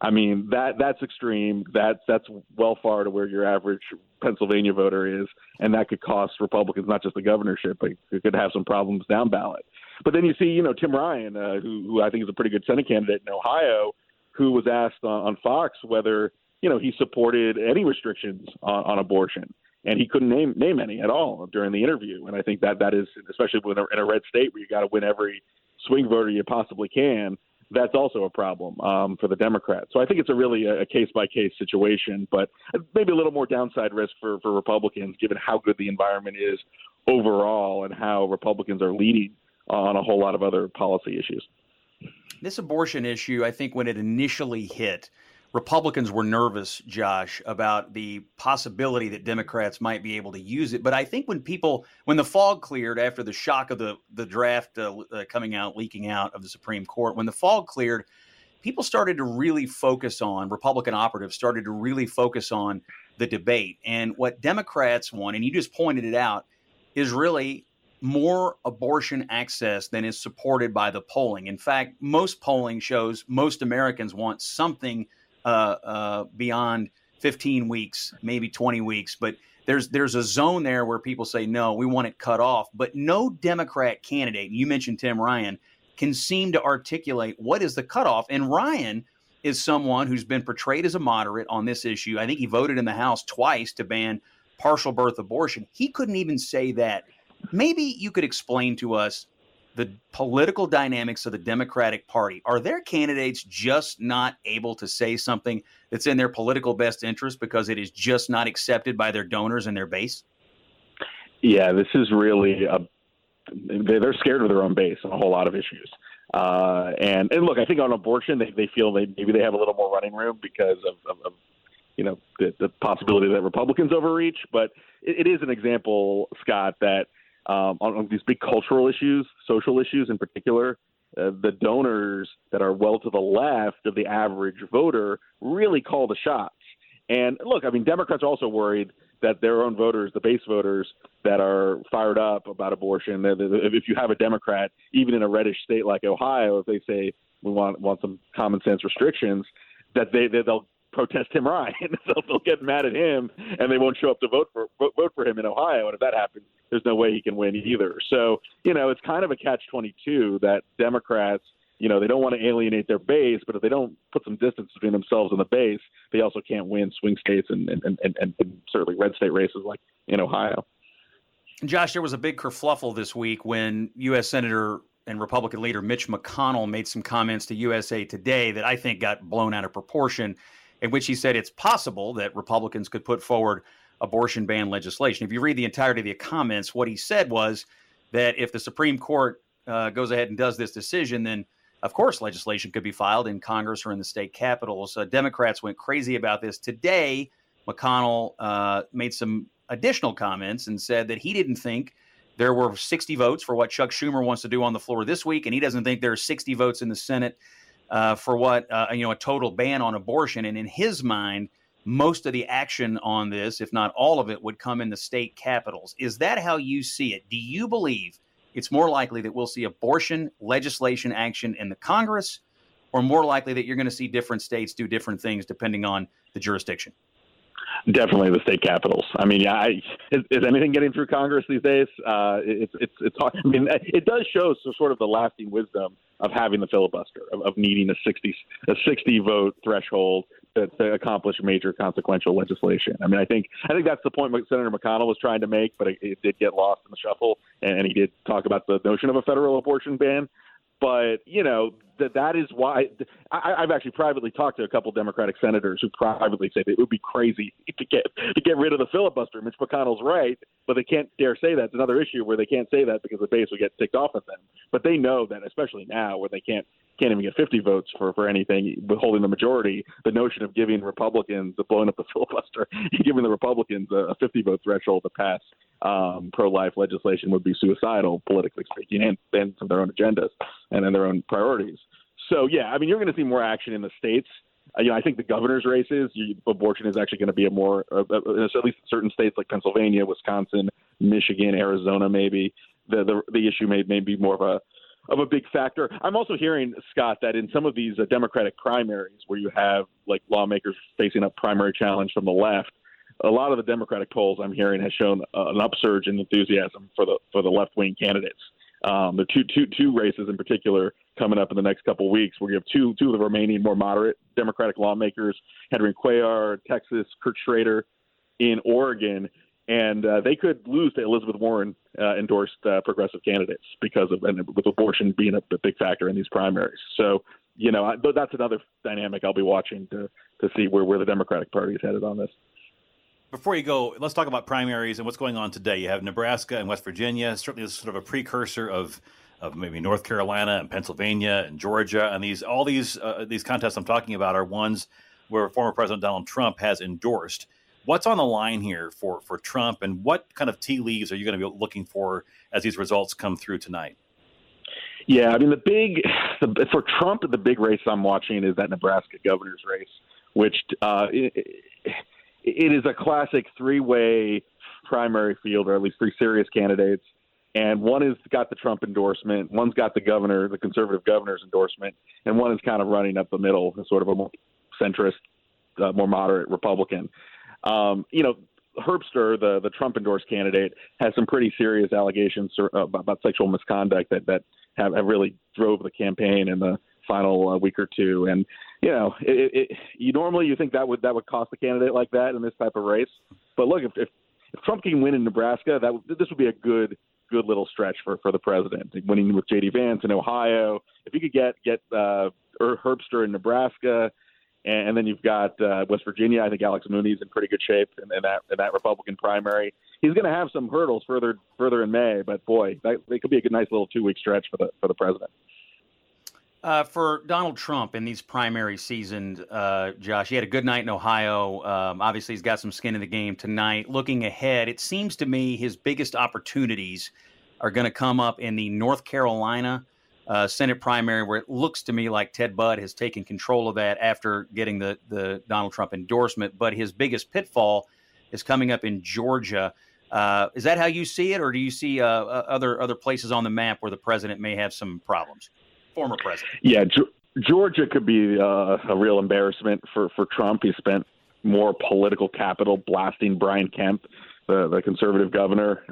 I mean that that's extreme. That's that's well far to where your average Pennsylvania voter is, and that could cost Republicans not just the governorship, but it could have some problems down ballot. But then you see, you know, Tim Ryan, uh, who, who I think is a pretty good Senate candidate in Ohio, who was asked on, on Fox whether you know he supported any restrictions on, on abortion, and he couldn't name name any at all during the interview. And I think that that is especially in a, in a red state where you got to win every swing voter you possibly can that's also a problem um, for the Democrats. So I think it's a really a case by case situation, but maybe a little more downside risk for, for Republicans given how good the environment is overall and how Republicans are leading on a whole lot of other policy issues. This abortion issue, I think, when it initially hit, Republicans were nervous, Josh, about the possibility that Democrats might be able to use it. But I think when people, when the fog cleared after the shock of the the draft uh, uh, coming out, leaking out of the Supreme Court, when the fog cleared, people started to really focus on Republican operatives started to really focus on the debate and what Democrats want. And you just pointed it out is really more abortion access than is supported by the polling. In fact, most polling shows most Americans want something Uh, uh, beyond 15 weeks, maybe 20 weeks. But there's there's a zone there where people say no, we want it cut off. But no Democrat candidate, you mentioned Tim Ryan, can seem to articulate what is the cutoff. And Ryan is someone who's been portrayed as a moderate on this issue. I think he voted in the House twice to ban partial birth abortion. He couldn't even say that. Maybe you could explain to us the political dynamics of the Democratic Party. Are their candidates just not able to say something that's in their political best interest because it is just not accepted by their donors and their base? Yeah, this is really a. They're scared of their own base on a whole lot of issues. Uh, and and look, I think on abortion, they, they feel they maybe they have a little more running room because of, of, of you know the, the possibility that Republicans overreach. But it, it is an example, Scott, that um, on, these big cultural issues, social issues in particular, uh, the donors that are well to the left of the average voter really call the shots. And look, I mean, Democrats are also worried that their own voters, the base voters that are fired up about abortion, that if you have a Democrat, even in a reddish state like Ohio, if they say we want want some common sense restrictions, that they they'll protest Tim [laughs] Ryan. they'll, they'll get mad at him and they won't show up to vote for vote for him in Ohio. And if that happens, there's no way he can win either. So you know, it's kind of a catch twenty two that Democrats you know, they don't want to alienate their base, but if they don't put some distance between themselves and the base, they also can't win swing states and, and, and, and, and certainly red state races like in Ohio. Josh, there was a big kerfluffle this week when U.S. Senator and Republican leader Mitch McConnell made some comments to USA Today that I think got blown out of proportion, in which he said it's possible that Republicans could put forward abortion ban legislation. If you read the entirety of the comments, what he said was that if the Supreme Court uh, goes ahead and does this decision, then of course, legislation could be filed in Congress or in the state capitals. Uh, Democrats went crazy about this. Today, McConnell uh, made some additional comments and said that he didn't think there were 60 votes for what Chuck Schumer wants to do on the floor this week, and he doesn't think there are 60 votes in the Senate uh, for what uh, you know a total ban on abortion. And in his mind, most of the action on this, if not all of it, would come in the state capitals. Is that how you see it? Do you believe it's more likely that we'll see abortion legislation action in the Congress, or more likely that you're going to see different states do different things depending on the jurisdiction? Definitely the state capitals. I mean, yeah, I, is, is, anything getting through Congress these days? Uh, it's it's it's hard. I mean, it does show sort of the lasting wisdom of having the filibuster, of, of needing a sixty a sixty vote threshold to, to, accomplish major consequential legislation. I mean, I think I think that's the point Senator McConnell was trying to make, but it, it did get lost in the shuffle, and, and he did talk about the notion of a federal abortion ban. But you know that that is why I, I've actually privately talked to a couple Democratic senators who privately say that it would be crazy to get to get rid of the filibuster. Mitch McConnell's right, but they can't dare say that. It's another issue where they can't say that because the base would get ticked off at them. But they know that, especially now, where they can't can't even get 50 votes for, for anything, holding the majority, the notion of giving Republicans, blowing up the [laughs] filibuster, giving the Republicans a 50 vote threshold to pass um, pro life legislation would be suicidal, politically speaking, and, and from their own agendas and in their own priorities. So, yeah, I mean, you're going to see more action in the states. Uh, you know, I think the governor's races, you, abortion is actually going to be a more, uh, uh, at least certain states like Pennsylvania, Wisconsin, Michigan, Arizona, maybe the the, the issue may, may be more of a of a big factor. I'm also hearing, Scott, that in some of these uh, Democratic primaries where you have like lawmakers facing a primary challenge from the left, a lot of the Democratic polls I'm hearing has shown uh, an upsurge in enthusiasm for the for the left wing candidates. Um, the two two two races in particular coming up in the next couple weeks, where you have two two of the remaining more moderate Democratic lawmakers, Henry Cuellar, Texas, Kurt Schrader in Oregon, and uh, they could lose to Elizabeth Warren uh, endorsed uh, progressive candidates because of and with abortion being a, a big factor in these primaries. So you know, I, that's another dynamic I'll be watching to to see where where the Democratic Party is headed on this. Before you go, let's talk about primaries and what's going on today. You have Nebraska and West Virginia. Certainly, this is sort of a precursor of of maybe North Carolina and Pennsylvania and Georgia. And these all these uh, these contests I'm talking about are ones where former President Donald Trump has endorsed what's on the line here for for Trump, and what kind of tea leaves are you going to be looking for as these results come through tonight? Yeah, I mean the big the, for Trump, the big race I'm watching is that Nebraska governor's race, which uh, it, it is a classic three way primary field, or at least three serious candidates. And one has got the Trump endorsement, one's got the governor, the conservative governor's endorsement, and one is kind of running up the middle, sort of a more centrist, uh, more moderate Republican. Um, you know, Herbster, the the Trump endorsed candidate, has some pretty serious allegations about, about sexual misconduct that that have, have really drove the campaign in the final uh, week or two. And you know, it, it, you normally you think that would that would cost a candidate like that in this type of race. But look, if if, if Trump can win in Nebraska, that this would be a good good little stretch for for the president. Winning with J.D. Vance in Ohio, if he could get get uh, Herbster in Nebraska and, and then you've got uh, West Virginia. I think Alex Mooney's in pretty good shape in, in that in that Republican primary. He's going to have some hurdles further further in May, but boy, that, that could be a good, nice little two week stretch for the for the president. Uh, for Donald Trump in these primary seasons, uh, Josh, he had a good night in Ohio. Um, obviously, he's got some skin in the game tonight. Looking ahead, it seems to me his biggest opportunities are going to come up in the North Carolina uh, Senate primary, where it looks to me like Ted Budd has taken control of that after getting the the Donald Trump endorsement. But his biggest pitfall is coming up in Georgia. Uh, is that how you see it, or do you see uh, uh other other places on the map where the president may have some problems? Former president. Yeah, G- Georgia could be uh, a real embarrassment for for Trump. He spent more political capital blasting Brian Kemp, the the conservative governor.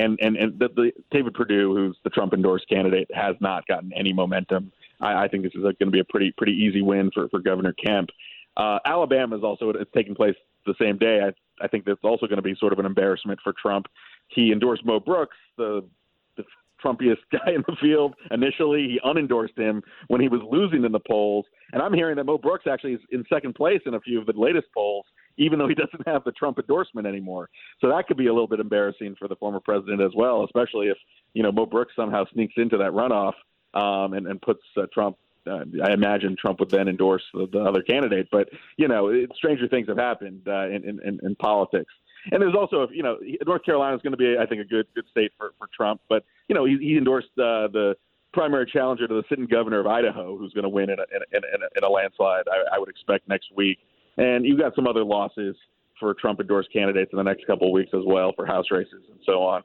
And and and the, the David Perdue, who's the Trump endorsed candidate, has not gotten any momentum. I, I think this is going to be a pretty pretty easy win for for Governor Kemp. Uh, Alabama is also it's taking place the same day. I I think that's also going to be sort of an embarrassment for Trump. He endorsed Mo Brooks, the the Trumpiest [laughs] guy in the field initially. He unendorsed him when he was losing in the polls. And I'm hearing that Mo Brooks actually is in second place in a few of the latest polls even though he doesn't have the Trump endorsement anymore. So that could be a little bit embarrassing for the former president as well, especially if you know Mo Brooks somehow sneaks into that runoff um, and, and puts uh, Trump. Uh, I imagine Trump would then endorse the, the other candidate, but you know, it, stranger things have happened uh, in, in, in politics. And there's also, you know, North Carolina is going to be, I think, a good good state for, for Trump. But you know, he, he endorsed uh, the primary challenger to the sitting governor of Idaho, who's going to win in a, in a, in a landslide. I, I would expect next week. And you've got some other losses for Trump endorsed candidates in the next couple of weeks as well for House races and so on.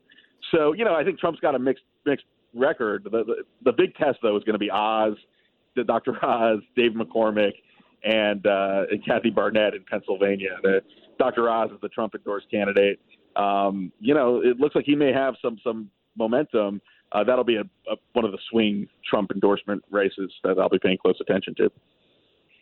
So, you know, I think Trump's got a mixed mixed record. The the, the big test though is going to be Oz, Dr. [laughs] Oz, Dave McCormick, and uh, and Kathy Barnett in Pennsylvania. The, Dr. Oz is the Trump endorsed candidate. Um, you know, it looks like he may have some some momentum. Uh, that'll be a, a, one of the swing Trump endorsement races that I'll be paying close attention to.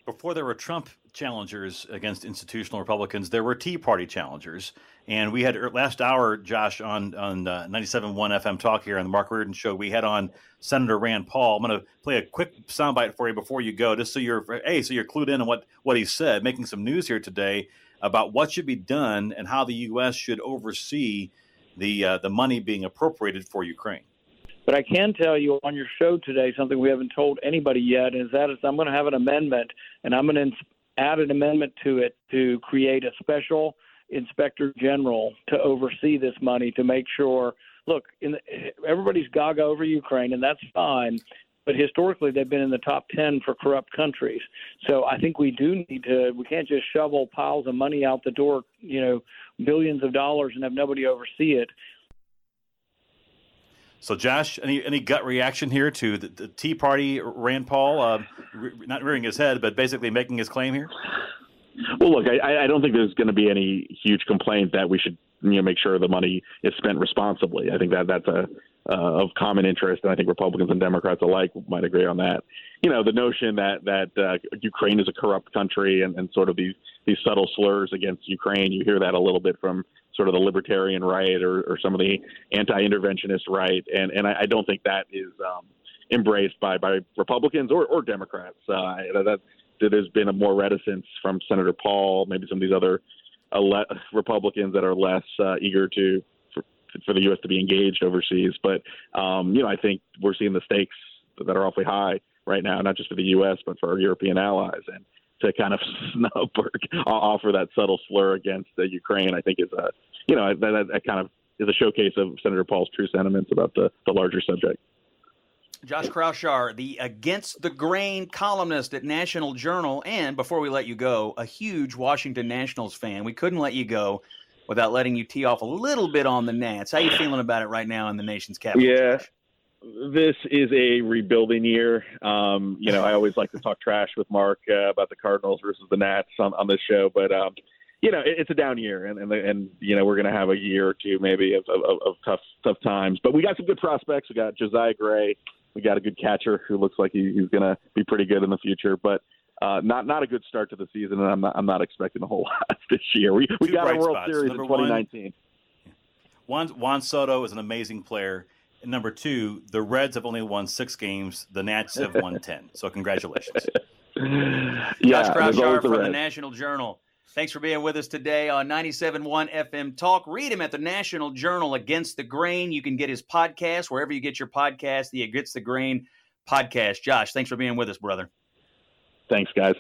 Before there were Trump challengers against institutional Republicans, there were Tea Party challengers. And we had er, last hour, Josh, on on uh, 97.1 FM Talk here on the Mark Reardon Show, we had on Senator Rand Paul. I'm going to play a quick soundbite for you before you go, just so you're, hey, so you're clued in on what, what he said, making some news here today about what should be done and how the U.S. should oversee the, uh, the money being appropriated for Ukraine. But I can tell you on your show today something we haven't told anybody yet is that is I'm going to have an amendment and I'm going to add an amendment to it to create a special inspector general to oversee this money to make sure. Look, the, everybody's gaga over Ukraine, and that's fine. But historically, they've been in the top 10 for corrupt countries. So I think we do need to, we can't just shovel piles of money out the door, you know, billions of dollars and have nobody oversee it. So, Josh, any any gut reaction here to the, the Tea Party, Rand Paul, uh, re- not rearing his head, but basically making his claim here? Well, look, I, I don't think there's going to be any huge complaint that we should you know make sure the money is spent responsibly. I think that that's a uh, of common interest, and I think Republicans and Democrats alike might agree on that. You know, the notion that that uh, Ukraine is a corrupt country and, and sort of these these subtle slurs against Ukraine, you hear that a little bit from sort of the libertarian right or, or some of the anti-interventionist right, and and I, I don't think that is um, embraced by by Republicans or or Democrats. Uh, that, that there's been a more reticence from Senator Paul, maybe some of these other uh, le- Republicans that are less uh, eager to for, for the U.S. to be engaged overseas. But um, you know, I think we're seeing the stakes that are awfully high right now, not just for the U.S. but for our European allies, and to kind of [laughs] snub or offer that subtle slur against the Ukraine, I think is a you know that, that kind of is a showcase of Senator Paul's true sentiments about the, the larger subject. Josh Kraushaar, the Against the Grain columnist at National Journal, and before we let you go, a huge Washington Nationals fan. We couldn't let you go without letting you tee off a little bit on the Nats. How you feeling about it right now in the nation's capital? Yeah, Josh? This is a rebuilding year. Um, you know, I [laughs] always like to talk trash with Mark uh, about the Cardinals versus the Nats on, on this show, but um, you know, it, it's a down year, and and, and you know we're going to have a year or two maybe of, of, of tough tough times. But we got some good prospects. We got Josiah Gray. We got a good catcher who looks like he, he's going to be pretty good in the future, but. Uh, not not a good start to the season, and I'm not I'm not expecting a whole [laughs] lot this year. We we got a World spots. Series Number in 2019. One, Juan, Juan Soto is an amazing player number two, the Reds have only won six games. The Nats have won [laughs] ten. So congratulations. yeah, Josh Kraushaar from the, the National Journal. Thanks for being with us today on 97.1 FM Talk. Read him at the National Journal Against the Grain. You can get his podcast wherever you get your podcast, the Against the Grain podcast. Josh, thanks for being with us, brother. Thanks, guys.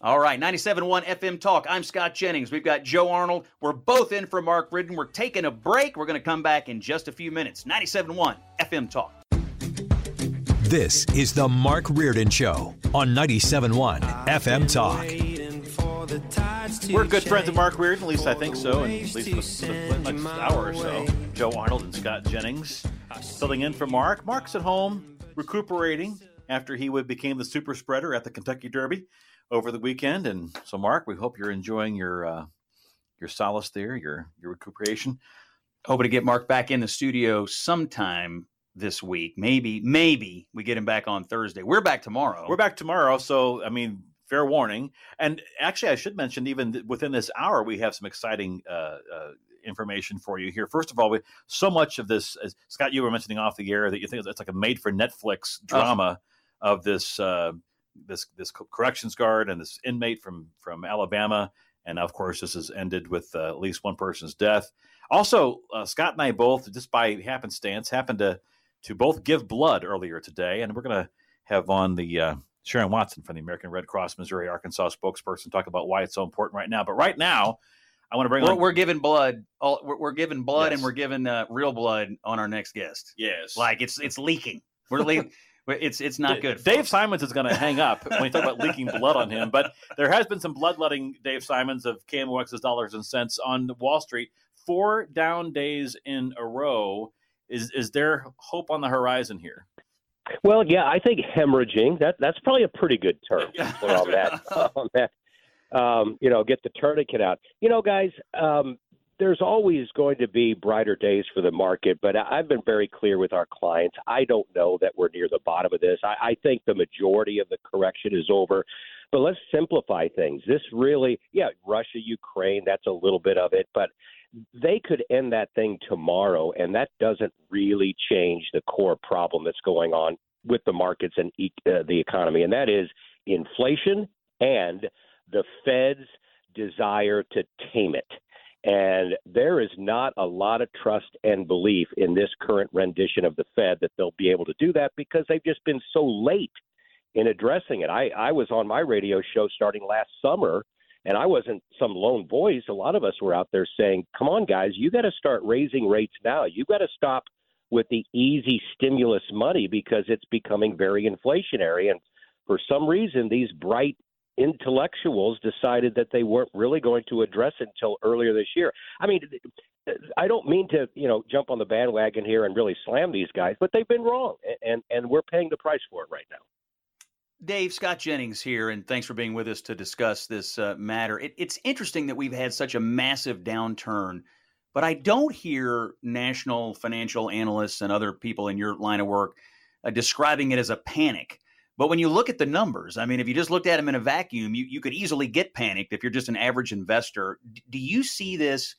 All right, 97.1 FM Talk. I'm Scott Jennings. We've got Joe Arnold. We're both in for Mark Reardon. We're taking a break. We're going to come back in just a few minutes. 97.1 FM Talk. This is the Mark Reardon Show on 97.1 FM Talk. We're good friends of Mark Reardon, at least I think so, and at least for the, the next hour or so. Joe Arnold and Scott Jennings filling in for Mark. Mark's at home recuperating after he became the super spreader at the Kentucky Derby over the weekend. And so, Mark, we hope you're enjoying your uh, your solace there, your your recuperation. Hoping to get Mark back in the studio sometime this week. Maybe, maybe we get him back on Thursday. We're back tomorrow. We're back tomorrow. So, I mean, fair warning. And actually, I should mention, even within this hour, we have some exciting uh, uh, information for you here. First of all, we, so much of this, as Scott, you were mentioning off the air, that you think it's like a made for Netflix drama oh. of this. Uh, this this corrections guard and this inmate from from Alabama, and of course this has ended with uh, at least one person's death. Also, uh, Scott and I both, just by happenstance, happened to to both give blood earlier today, and we're going to have on the uh, Sharon Watson from the American Red Cross Missouri Arkansas spokesperson talk about why it's so important right now. But right now, I want to bring we're, on. We're giving blood. All, we're, we're giving blood, yes. and we're giving uh, real blood on our next guest. Yes, like it's it's leaking. We're leaking. It's it's not good. Dave folks. Simons is going to hang up when you talk about leaking [laughs] blood on him, but there has been some bloodletting. Dave Simons of KMOX's Dollars and Cents on Wall Street, four down days in a row. Is is there hope on the horizon here? Well, yeah, I think hemorrhaging that that's probably a pretty good term [laughs] for on that. [laughs] on that, um, you know, get the tourniquet out. You know, guys, um, there's always going to be brighter days for the market, but I've been very clear with our clients. I don't know that we're near the bottom of this. I, I think the majority of the correction is over. But let's simplify things. This really, yeah, Russia, Ukraine, that's a little bit of it, but they could end that thing tomorrow, and that doesn't really change the core problem that's going on with the markets and uh, the economy, and that is inflation and the Fed's desire to tame it. And there is not a lot of trust and belief in this current rendition of the Fed that they'll be able to do that because they've just been so late in addressing it. I, I was on my radio show starting last summer, and I wasn't some lone voice. A lot of us were out there saying, come on, guys, you got to start raising rates now. You got to stop with the easy stimulus money because it's becoming very inflationary. And for some reason, these bright intellectuals decided that they weren't really going to address it until earlier this year. I mean, I don't mean to, you know, jump on the bandwagon here and really slam these guys, but they've been wrong, and and we're paying the price for it right now. Dave Scott Jennings here, and thanks for being with us to discuss this uh, matter. It, it's interesting that we've had such a massive downturn, but I don't hear national financial analysts and other people in your line of work uh, describing it as a panic. But when you look at the numbers, I mean, if you just looked at them in a vacuum, you, you could easily get panicked if you're just an average investor. D- do you see this?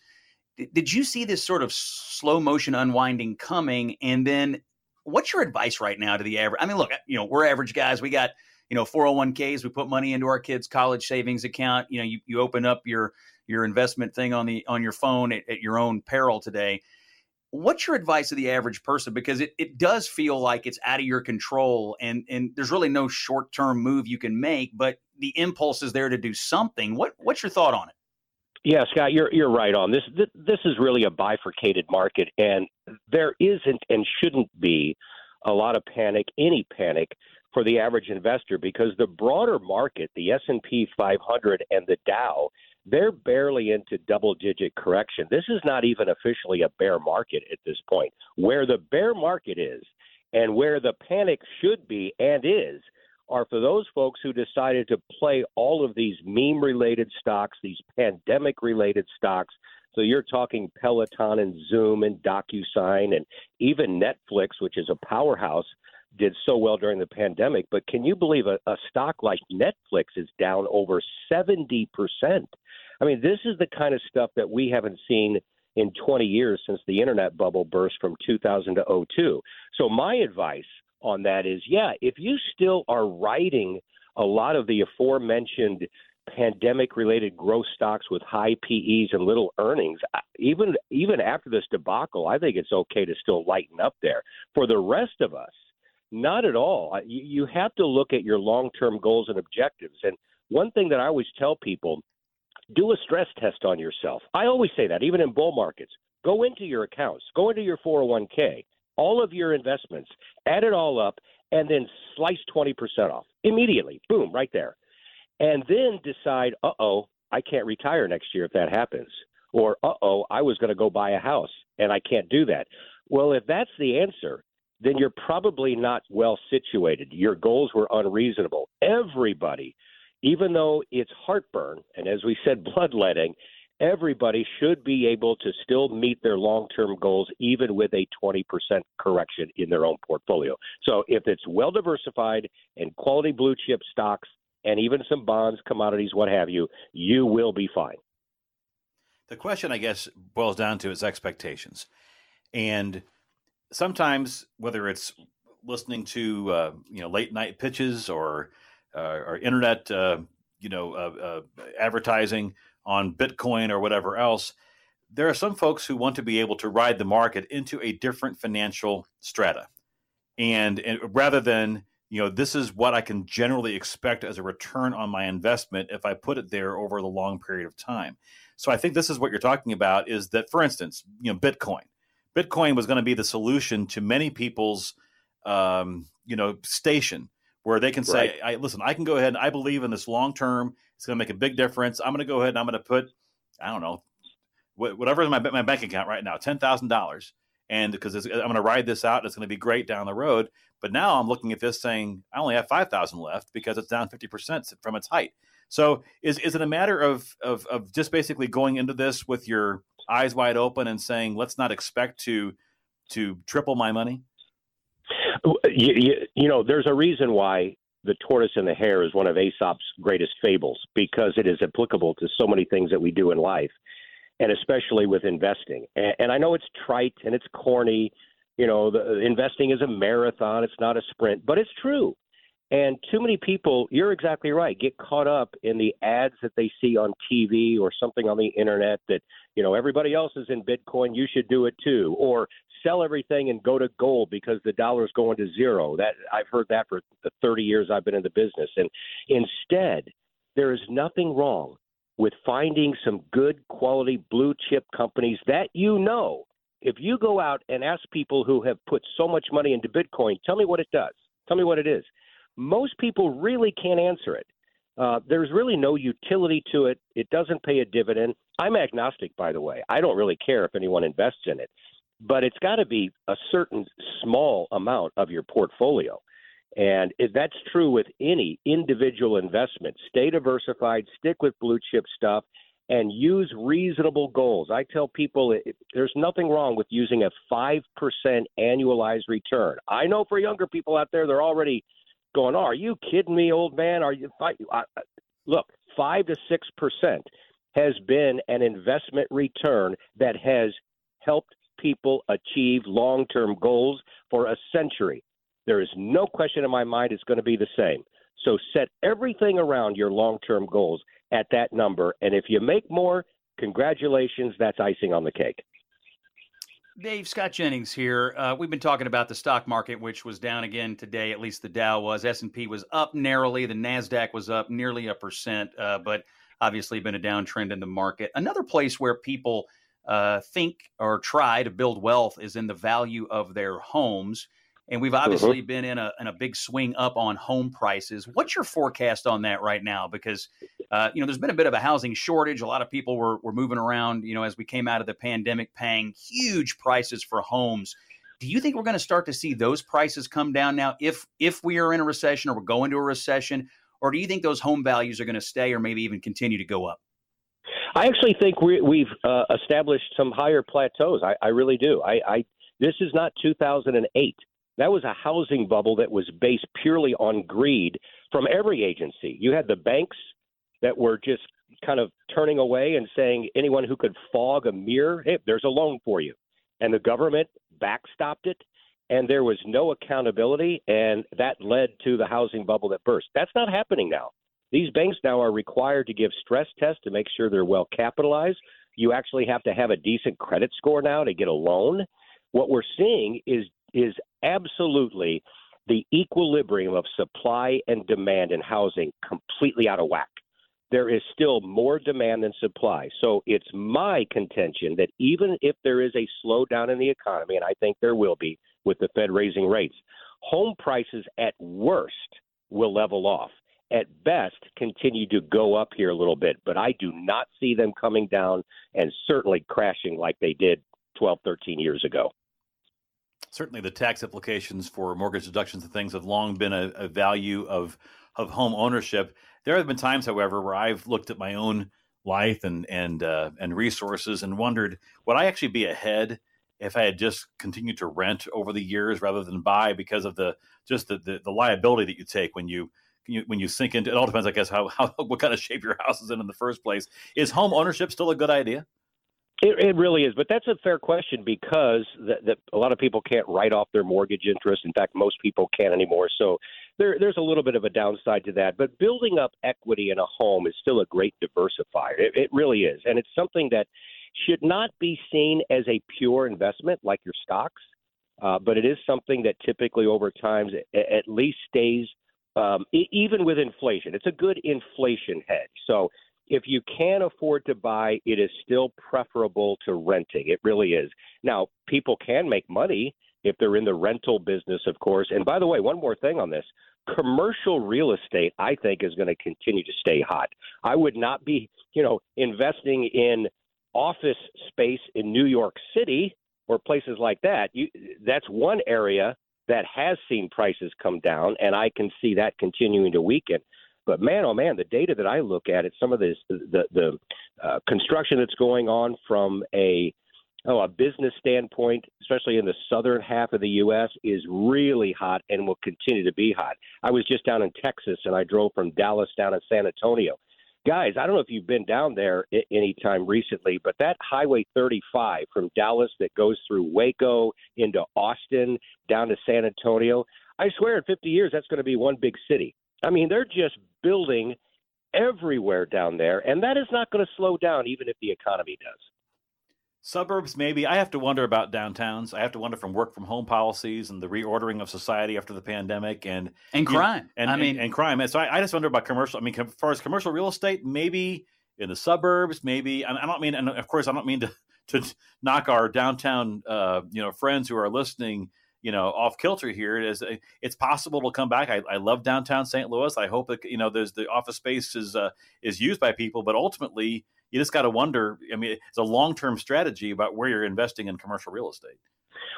Did you see this sort of slow motion unwinding coming? And then what's your advice right now to the average? I mean, look, you know, we're average guys. We got, you know, 401ks. We put money into our kids' college savings account. You know, you, you open up your your investment thing on the on your phone at, at your own peril today what's your advice to the average person? Because it, it does feel like it's out of your control and and there's really no short-term move you can make but the impulse is there to do something. What what's your thought on it? Yeah scott you're you're right on this. This is really a bifurcated market and there isn't and shouldn't be a lot of panic any panic for the average investor because the broader market the S&P 500 and the Dow they're barely into double digit correction. This is not even officially a bear market at this point. Where the bear market is and where the panic should be and is are for those folks who decided to play all of these meme related stocks, these pandemic related stocks. So you're talking Peloton and Zoom and DocuSign and even Netflix, which is a powerhouse, did so well during the pandemic. But can you believe a, a stock like Netflix is down over 70%? I mean, this is the kind of stuff that we haven't seen in 20 years since the internet bubble burst from 2000 to 02. So my advice on that is, yeah, if you still are writing a lot of the aforementioned pandemic related growth stocks with high PEs and little earnings, uh, even even after this debacle, I think it's okay to still lighten up there. For the rest of us, not at all. Uh, you, you have to look at your long term goals and objectives. And one thing that I always tell people do a stress test on yourself. I always say that, even in bull markets. Go into your accounts, go into your 401k, all of your investments, add it all up, and then slice 20% off immediately. Boom, right there. And then decide, uh oh, I can't retire next year if that happens. Or, uh oh, I was going to go buy a house and I can't do that. Well, if that's the answer, then you're probably not well situated. Your goals were unreasonable. Everybody, even though it's heartburn, and as we said, [laughs] bloodletting, everybody should be able to still meet their long term goals, even with a 20% correction in their own portfolio. So if it's well diversified and quality blue chip stocks, and even some bonds, commodities, what have you, you will be fine. The question, I guess, boils down to its expectations. And sometimes, whether it's listening to uh, you know late night pitches or or internet uh, you know uh, uh, advertising on Bitcoin or whatever else, there are some folks who want to be able to ride the market into a different financial strata, and, and rather than you know this is what I can generally expect as a return on my investment if I put it there over the long period of time. So I think this is what you're talking about is that, for instance, you know, Bitcoin. Bitcoin was going to be the solution to many people's, um, you know, station where they can say, right. I, "Listen, I can go ahead and I believe in this long term. It's going to make a big difference. I'm going to go ahead and I'm going to put, I don't know, whatever in my my bank account right now, ten thousand dollars, and because I'm going to ride this out, it's going to be great down the road. But now I'm looking at this saying I only have five thousand left because it's down fifty percent from its height. So is is it a matter of, of of just basically going into this with your eyes wide open and saying, let's not expect to to triple my money? Uh, you, you, you know, there's a reason why the tortoise and the hare is one of Aesop's greatest fables because it is applicable to so many things that we do in life, and especially with investing. And, and I know it's trite and it's corny. You know, the, uh, investing is a marathon; it's not a sprint, but it's true. And too many people, you're exactly right, get caught up in the ads that they see on TV or something on the internet that, you know, everybody else is in Bitcoin, you should do it too. Or sell everything and go to gold because the dollar's going to zero. That I've heard that for the 30 years I've been in the business. And instead, there is nothing wrong with finding some good quality blue chip companies that you know. If you go out and ask people who have put so much money into Bitcoin, tell me what it does. Tell me what it is most people really can't answer it. Uh, there's really no utility to it. It doesn't pay a dividend. I'm agnostic, by the way. I don't really care if anyone invests in it, but it's got to be a certain small amount of your portfolio. And that's true with any individual investment. Stay diversified, stick with blue chip stuff, and use reasonable goals. I tell people it, there's nothing wrong with using a 5% annualized return. I know for younger people out there, they're already going, oh, "Are you kidding me, old man? Are you?" I, I, look, five to six percent has been an investment return that has helped people achieve long-term goals for a century. There is no question in my mind it's going to be the same. So set everything around your long-term goals at that number, and if you make more, congratulations, that's icing on the cake. Dave Scott Jennings here. Uh, we've been talking about the stock market, which was down again today. At least the Dow was. S and P was up narrowly. The Nasdaq was up nearly a percent, uh, but obviously been a downtrend in the market. Another place where people uh, think or try to build wealth is in the value of their homes. And we've obviously uh-huh. been in a in a big swing up on home prices. What's your forecast on that right now? Because uh, you know, there's been a bit of a housing shortage. A lot of people were were moving around. You know, as we came out of the pandemic, paying huge prices for homes. Do you think we're going to start to see those prices come down now if if we are in a recession or we're going to a recession, or do you think those home values are going to stay or maybe even continue to go up? I actually think we, have uh, established some higher plateaus. I, I really do. I, I this is not 2008. That was a housing bubble that was based purely on greed from every agency. You had the banks that were just kind of turning away and saying anyone who could fog a mirror, hey, there's a loan for you. And the government backstopped it, and there was no accountability, and that led to the housing bubble that burst. That's not happening now. These banks now are required to give stress tests to make sure they're well capitalized. You actually have to have a decent credit score now to get a loan. What we're seeing is is absolutely the equilibrium of supply and demand in housing completely out of whack. There is still more demand than supply. So it's my contention that even if there is a slowdown in the economy, and I think there will be with the Fed raising rates, home prices at worst will level off. At best, continue to go up here a little bit, but I do not see them coming down and certainly crashing like they did 12, 13 years ago. Certainly, the tax implications for mortgage deductions and things have long been a, a value of of home ownership. There have been times, however, where I've looked at my own life and and uh, and resources and wondered would I actually be ahead if I had just continued to rent over the years rather than buy because of the just the, the, the liability that you take when you, you when you sink into it all depends I guess how, how [laughs] what kind of shape your house is in in the first place. Is home ownership still a good idea? It, it really is, but that's a fair question because that, that a lot of people can't write off their mortgage interest. In fact, most people can't anymore. So there, there's a little bit of a downside to that. But building up equity in a home is still a great diversifier. It, it really is, and it's something that should not be seen as a pure investment like your stocks, uh, but it is something that typically over time at least stays um, even with inflation. It's a good inflation hedge. So if you can afford to buy, it is still preferable to renting. It really is. Now, people can make money if they're in the rental business, of course. And by the way, one more thing on this commercial real estate, I think, is going to continue to stay hot. I would not be, you know, investing in office space in New York City or places like that. You, that's one area that has seen prices come down, and I can see that continuing to weaken. But man, oh man, the data that I look at, it's some of this the the uh, construction that's going on from a oh a business standpoint, especially in the southern half of the U.S., is really hot and will continue to be hot. I was just down in Texas and I drove from Dallas down to San Antonio. Guys, I don't know if you've been down there any time recently, but that Highway 35 from Dallas that goes through Waco into Austin down to San Antonio, I swear in 50 years that's going to be one big city. I mean, they're just building everywhere down there, and that is not going to slow down even if the economy does. Suburbs, maybe. I have to wonder about downtowns. I have to wonder from work from home policies and the reordering of society after the pandemic and and crime. Know, and I and, mean, and crime. And so I, I, just wonder about commercial. I mean, as far as commercial real estate, maybe in the suburbs, maybe. I don't mean, and of course, I don't mean to to knock our downtown, uh, you know, friends who are listening you know off kilter here. It is it's possible to come back. I, I love downtown St. Louis. I hope that you know there's the office space is uh, is used by people, but ultimately you just got to wonder. I mean, it's a long term strategy about where you're investing in commercial real estate.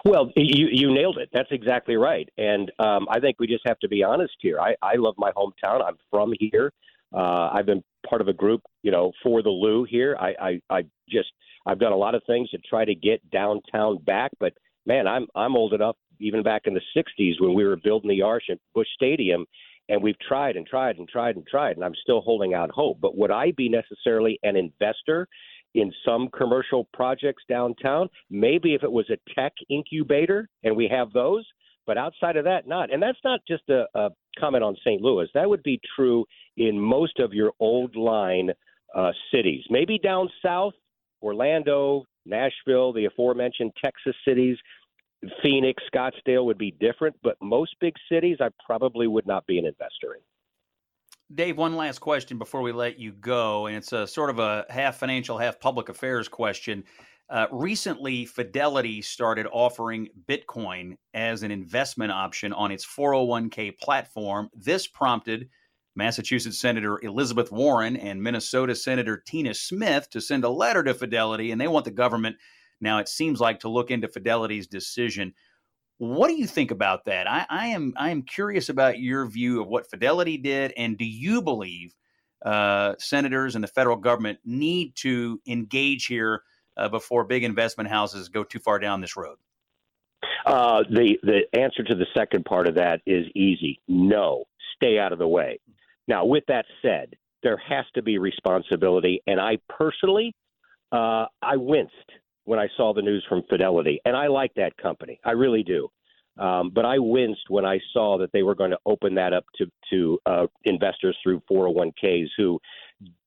Well, you you nailed it. That's exactly right. And um, I think we just have to be honest here. I, I love my hometown. I'm from here. Uh, I've been part of a group, you know, for the Lou here. I, I I just I've done a lot of things to try to get downtown back, but man, I'm I'm old enough even back in the 60s when we were building the Arch at Busch Stadium. And we've tried and tried and tried and tried, and I'm still holding out hope. But would I be necessarily an investor in some commercial projects downtown? Maybe if it was a tech incubator, and we have those. But outside of that, not. And that's not just a, a comment on St. Louis. That would be true in most of your old line uh, cities. Maybe down south, Orlando, Nashville, the aforementioned Texas cities. Phoenix, Scottsdale would be different, but most big cities I probably would not be an investor in. Dave, one last question before we let you go, and it's a sort of a half financial, half public affairs question. Uh, recently, Fidelity started offering Bitcoin as an investment option on its 401k platform. This prompted Massachusetts Senator Elizabeth Warren and Minnesota Senator Tina Smith to send a letter to Fidelity, and they want the government now, it seems like to look into Fidelity's decision. What do you think about that? I, I am I am curious about your view of what Fidelity did, and do you believe uh, senators and the federal government need to engage here uh, before big investment houses go too far down this road? Uh, the the answer to the second part of that is easy. No, stay out of the way. Now, with that said, there has to be responsibility, and I personally, uh, I winced when I saw the news from Fidelity, and I like that company. I really do. Um, but I winced when I saw that they were going to open that up to to uh, investors through 401ks who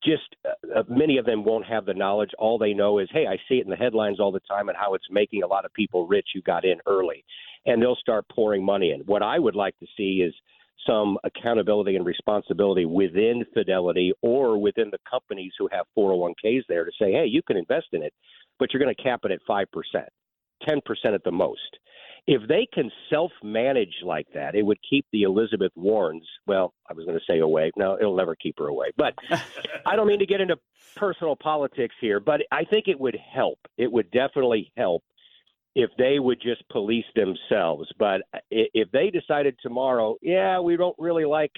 just uh, many of them won't have the knowledge. All they know is, hey, I see it in the headlines all the time and how it's making a lot of people rich who got in early, and they'll start pouring money in. What I would like to see is some accountability and responsibility within Fidelity or within the companies who have 401ks there to say, hey, you can invest in it, but you're going to cap it at 5%, 10% at the most. if they can self-manage like that, it would keep the Elizabeth Warrens. Well, I was going to say away. No, it'll never keep her away. But [laughs] I don't mean to get into personal politics here, but I think it would help. It would definitely help if they would just police themselves. But if they decided tomorrow, yeah, we don't really like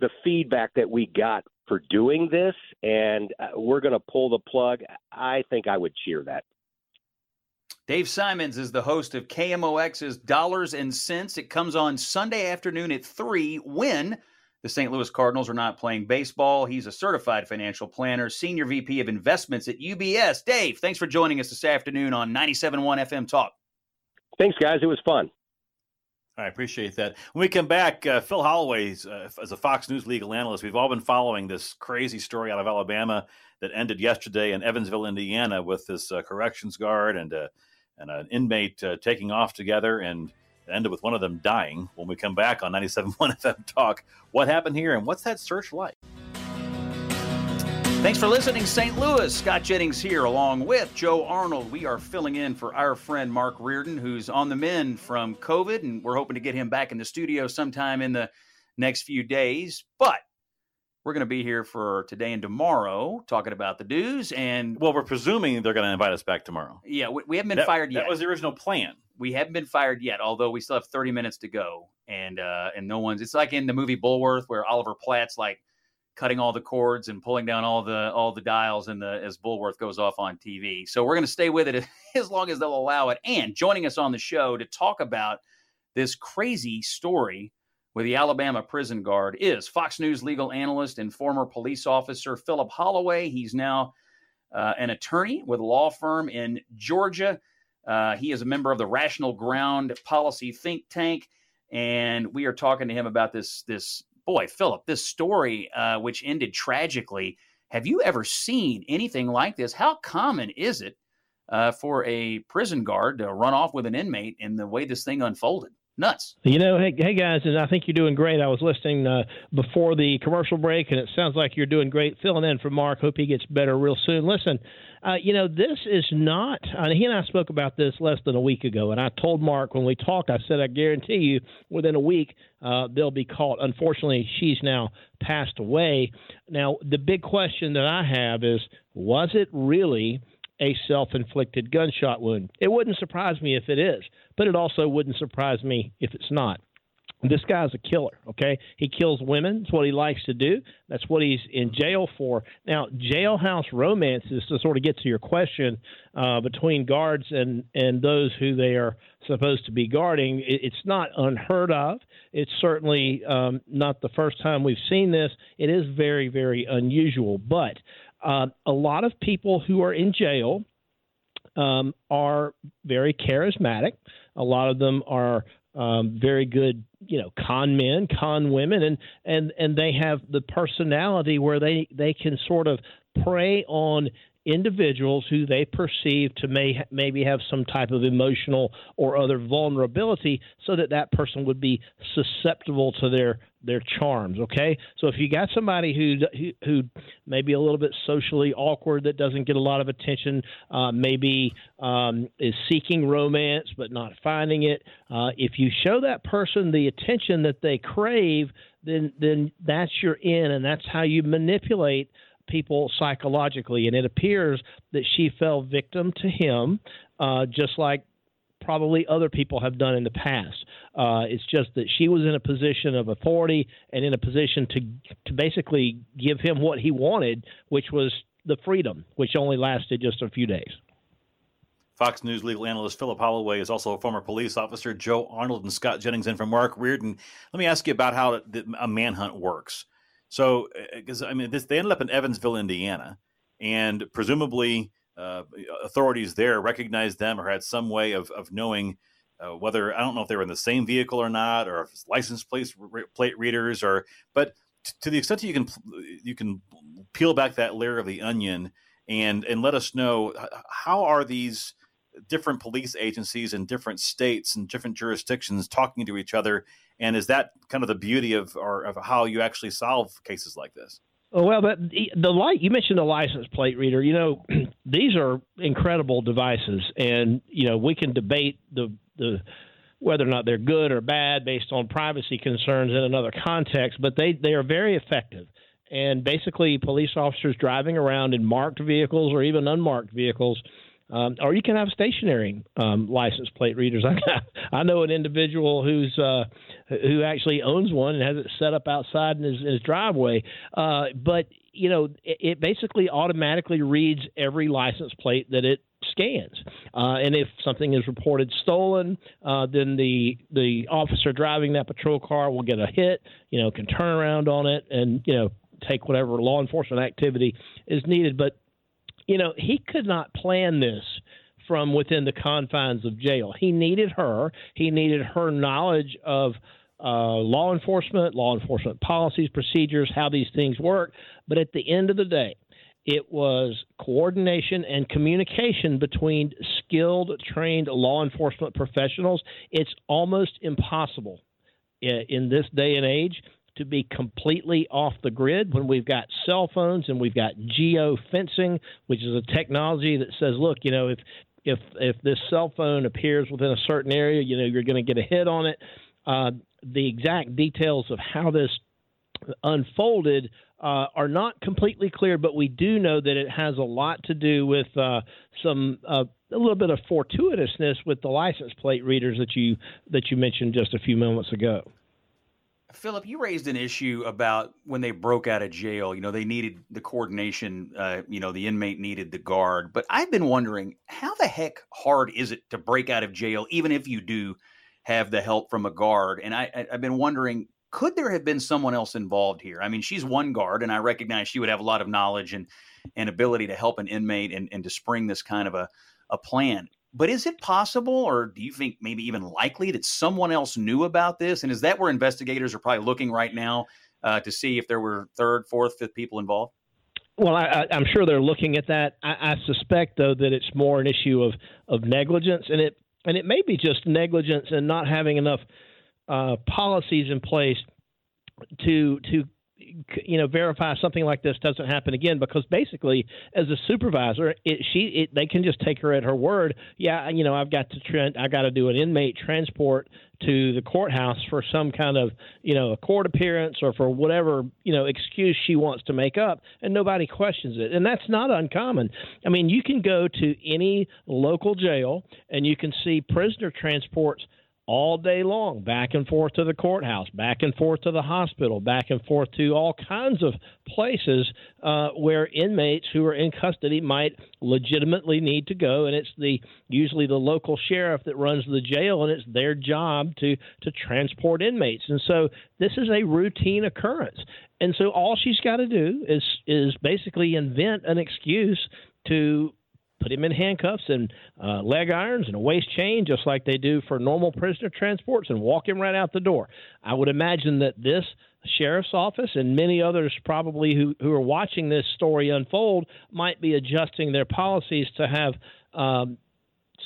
the feedback that we got for doing this, and uh, we're going to pull the plug, I think I would cheer that. Dave Simons is the host of KMOX's Dollars and Cents. It comes on Sunday afternoon at 3 when the St. Louis Cardinals are not playing baseball. He's a certified financial planner, senior VP of investments at UBS. Dave, thanks for joining us this afternoon on 97.1 FM Talk. Thanks, guys. It was fun. I appreciate that. When we come back, uh, Phil Holloway, uh, as a Fox News legal analyst, we've all been following this crazy story out of Alabama that ended yesterday in Evansville, Indiana, with this uh, corrections guard and uh, and an inmate uh, taking off together, and ended with one of them dying. When we come back on 97.1 FM Talk, what happened here and what's that search like? Thanks for listening, St. Louis. Scott Jennings here, along with Joe Arnold. We are filling in for our friend Mark Reardon, who's on the mend from COVID, and we're hoping to get him back in the studio sometime in the next few days. But we're going to be here for today and tomorrow talking about the dues. And well, we're presuming they're going to invite us back tomorrow. Yeah, we, we haven't been that, fired yet. That was the original plan. We haven't been fired yet, although we still have 30 minutes to go, and uh, and no one's. It's like in the movie Bulworth, where Oliver Platt's like cutting all the cords and pulling down all the all the dials and the as Bulworth goes off on TV. So we're going to stay with it [laughs] as long as they'll allow it. And joining us on the show to talk about this crazy story with the Alabama prison guard is Fox News legal analyst and former police officer Philip Holloway. He's now uh, an attorney with a law firm in Georgia. Uh, he is a member of the Rational Ground Policy think tank, and we are talking to him about this this boy, Philip, this story, uh, which ended tragically, have you ever seen anything like this? How common is it uh, for a prison guard to run off with an inmate in the way this thing unfolded? Nuts. You know, hey, hey guys, and I think you're doing great. I was listening uh, before the commercial break, and it sounds like you're doing great filling in for Mark. Hope he gets better real soon. Listen, uh, you know, this is not, uh, he and I spoke about this less than a week ago, and I told Mark when we talked, I said, I guarantee you within a week uh, they'll be caught. Unfortunately, she's now passed away. Now, the big question that I have is was it really a self inflicted gunshot wound? It wouldn't surprise me if it is, but it also wouldn't surprise me if it's not. This guy's a killer, okay? He kills women. It's what he likes to do. That's what he's in jail for. Now, jailhouse romances, to sort of get to your question, uh, between guards and, and those who they are supposed to be guarding, it, it's not unheard of. It's certainly um, not the first time we've seen this. It is very, very unusual. But uh, a lot of people who are in jail um, are very charismatic. A lot of them are um, very good, you know, con men, con women, and and and they have the personality where they they can sort of prey on individuals who they perceive to may maybe have some type of emotional or other vulnerability so that that person would be susceptible to their their charms okay? So if you got somebody who who, who may be a little bit socially awkward that doesn't get a lot of attention uh, maybe um, is seeking romance but not finding it uh, if you show that person the attention that they crave then then that's your in and that's how you manipulate people psychologically. And it appears that she fell victim to him, uh, just like probably other people have done in the past. Uh, it's just that she was in a position of authority and in a position to to basically give him what he wanted, which was the freedom, which only lasted just a few days. Fox News legal analyst Philip Holloway is also a former police officer. Joe Arnold and Scott Jennings in from Mark Reardon. Let me ask you about how a manhunt works. So, because uh, I mean, this, they ended up in Evansville, Indiana, and presumably uh, authorities there recognized them or had some way of, of knowing uh, whether I don't know if they were in the same vehicle or not, or if it's license plate plate readers, or but t- to the extent that you can you can peel back that layer of the onion and and let us know how are these different police agencies in different states and different jurisdictions talking to each other and is that kind of the beauty of or of how you actually solve cases like this? Oh, well, but the light you mentioned the license plate reader. You know, [clears throat] these are incredible devices, and you know we can debate the the whether or not they're good or bad based on privacy concerns in another context, but they, they are very effective. And basically, police officers driving around in marked vehicles or even unmarked vehicles um, or you can have stationary um, license plate readers. [laughs] I, I know an individual who's uh, who actually owns one and has it set up outside in his, his driveway. Uh, but you know, it, it, basically automatically reads every license plate that it scans. Uh, and if something is reported stolen, uh, then the the officer driving that patrol car will get a hit. You know, can turn around on it and you know take whatever law enforcement activity is needed. But you know, he could not plan this from within the confines of jail. He needed her. He needed her knowledge of uh, law enforcement, law enforcement policies, procedures, how these things work. But at the end of the day, it was coordination and communication between skilled, trained law enforcement professionals. It's almost impossible in this day and age to be completely off the grid when we've got cell phones and we've got geo fencing, which is a technology that says, look, you know, if if if this cell phone appears within a certain area, you know, you're going to get a hit on it. Uh, the exact details of how this unfolded uh, are not completely clear, but we do know that it has a lot to do with uh, some uh, a little bit of fortuitousness with the license plate readers that you that you mentioned just a few moments ago. Philip, you raised an issue about when they broke out of jail. You know, they needed the coordination. Uh, you know, the inmate needed the guard. But I've been wondering, how the heck hard is it to break out of jail, even if you do have the help from a guard? And I, I've been wondering, could there have been someone else involved here? I mean, she's one guard, and I recognize she would have a lot of knowledge and and ability to help an inmate and, and to spring this kind of a, a plan. But is it possible, or do you think maybe even likely that someone else knew about this? And is that where investigators are probably looking right now uh, to see if there were third, fourth, fifth people involved? Well, I, am sure they're looking at that. I, I, suspect, though, that it's more an issue of, of negligence, and it and it may be just negligence and not having enough uh, policies in place to to you know verify something like this doesn't happen again because basically as a supervisor it, she it, they can just take her at her word. Yeah you know I've got to trend I got to do an inmate transport to the courthouse for some kind of you know a court appearance or for whatever you know excuse she wants to make up and nobody questions it. And that's not uncommon. I mean you can go to any local jail and you can see prisoner transports all day long, back and forth to the courthouse, back and forth to the hospital, back and forth to all kinds of places uh, where inmates who are in custody might legitimately need to go, and it's the usually the local sheriff that runs the jail, and it's their job to to transport inmates, and so this is a routine occurrence, and so all she's got to do is is basically invent an excuse to put him in handcuffs and uh, leg irons and a waist chain, just like they do for normal prisoner transports, and walk him right out the door. I would imagine that this sheriff's office and many others probably who, who are watching this story unfold might be adjusting their policies to have um,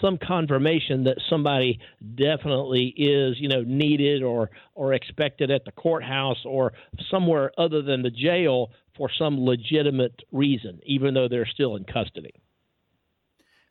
some confirmation that somebody definitely is, you know, needed or or expected at the courthouse or somewhere other than the jail for some legitimate reason, even though they're still in custody.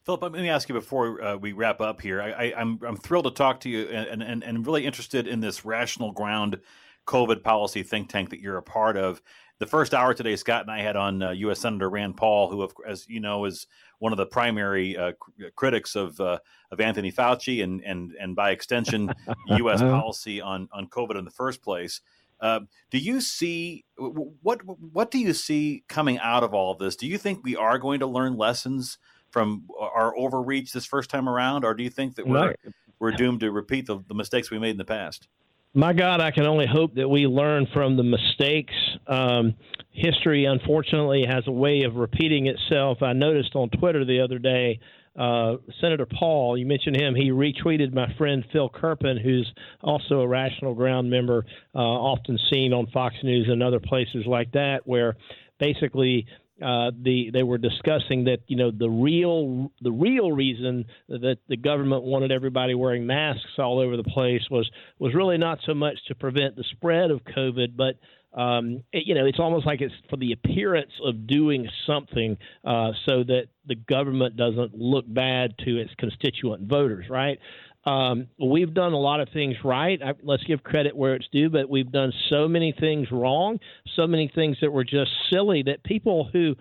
Philip, let me ask you before uh, we wrap up here. I, am I'm, I'm thrilled to talk to you and, and, and really interested in this rational ground COVID policy think tank that you're a part of. The first hour today, Scott and I had on uh, U.S. Senator Rand Paul, who, as you know, is one of the primary uh, critics of uh, of Anthony Fauci and and and by extension, [laughs] U.S. policy on on COVID in the first place. Uh, do you see what what do you see coming out of all of this? Do you think we are going to learn lessons from our overreach this first time around, or do you think that we're we're doomed to repeat the, the mistakes we made in the past? My God, I can only hope that we learn from the mistakes. Um, history, unfortunately, has a way of repeating itself. I noticed on Twitter the other day, uh, Senator Paul, you mentioned him, he retweeted my friend Phil Kerpen, who's also a Rational Ground member, uh, often seen on Fox News and other places like that, where basically uh, the they were discussing that you know the real the real reason that the government wanted everybody wearing masks all over the place was was really not so much to prevent the spread of COVID, but um, it, you know it's almost like it's for the appearance of doing something uh, so that the government doesn't look bad to its constituent voters, right? Um, we've done a lot of things right. I, let's give credit where it's due, but we've done so many things wrong, so many things that were just silly that people who,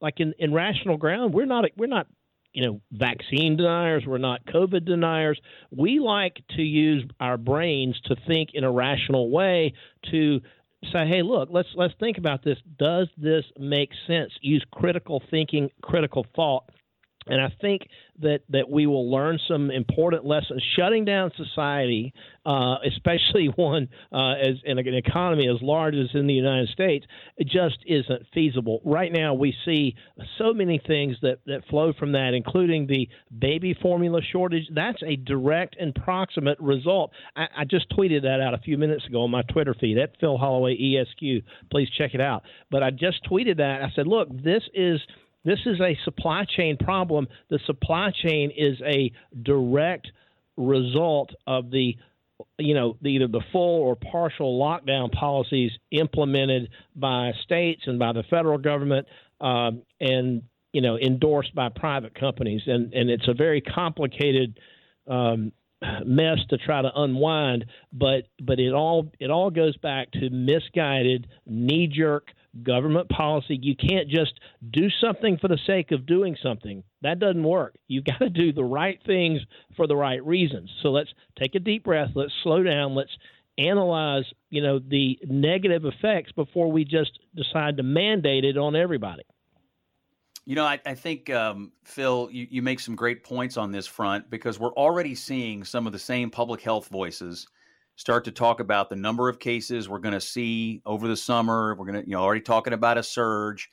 like in, in rational ground, we're not we're not you know vaccine deniers. We're not covid deniers. We like to use our brains to think in a rational way to say hey look let's let's think about this. Does this make sense? Use critical thinking critical thought and I think that, that we will learn some important lessons. Shutting down society, uh, especially [laughs] one uh, as in an economy as large as in the United States, just isn't feasible. Right now, we see so many things that, that flow from that, including the baby formula shortage. That's a direct and proximate result. I, I just tweeted that out a few minutes ago on my Twitter feed at Phil Holloway ESQ. Please check it out. But I just tweeted that. I said, look, this is – this is a supply chain problem. The supply chain is a direct result of the you know either the full or partial lockdown policies implemented by states and by the federal government um, and you know endorsed by private companies and and it's a very complicated um, mess to try to unwind but but it all it all goes back to misguided knee jerk government policy. You can't just do something for the sake of doing something. That doesn't work. You've got to do the right things for the right reasons. So let's take a deep breath. Let's slow down. Let's analyze, you know, the negative effects before we just decide to mandate it on everybody. You know, I, I think, um, Phil, you, you make some great points on this front because we're already seeing some of the same public health voices – start to talk about the number of cases we're going to see over the summer. We're going to, you know, already talking about a surge.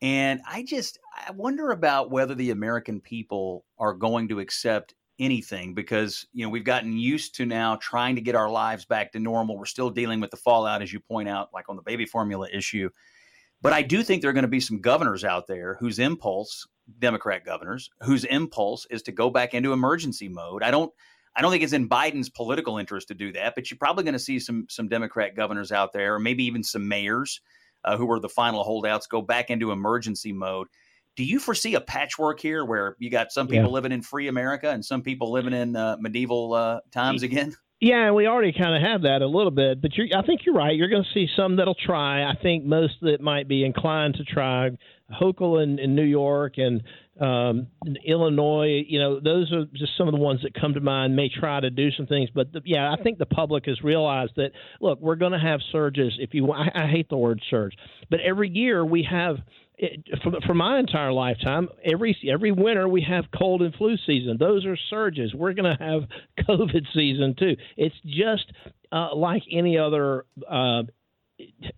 And I just, I wonder about whether the American people are going to accept anything because, you know, we've gotten used to now trying to get our lives back to normal. We're still dealing with the fallout, as you point out, like on the baby formula issue. But I do think there are going to be some governors out there whose impulse, Democrat governors, whose impulse is to go back into emergency mode. I don't, I don't think it's in Biden's political interest to do that, but you're probably going to see some some Democrat governors out there, or maybe even some mayors uh, who were the final holdouts, go back into emergency mode. Do you foresee a patchwork here where you got some people yeah. living in free America and some people living in uh, medieval uh, times again? Yeah, we already kind of have that a little bit, but I think you're right. You're going to see some that'll try. I think most that might be inclined to try. Hochul in, in New York and um, Illinois, you know, those are just some of the ones that come to mind. May try to do some things, but the, yeah, I think the public has realized that. Look, we're going to have surges. If you, I, I hate the word surge, but every year we have. It, for, for my entire lifetime, every every winter we have cold and flu season. Those are surges. We're going to have [laughs] COVID season too. It's just uh, like any other uh,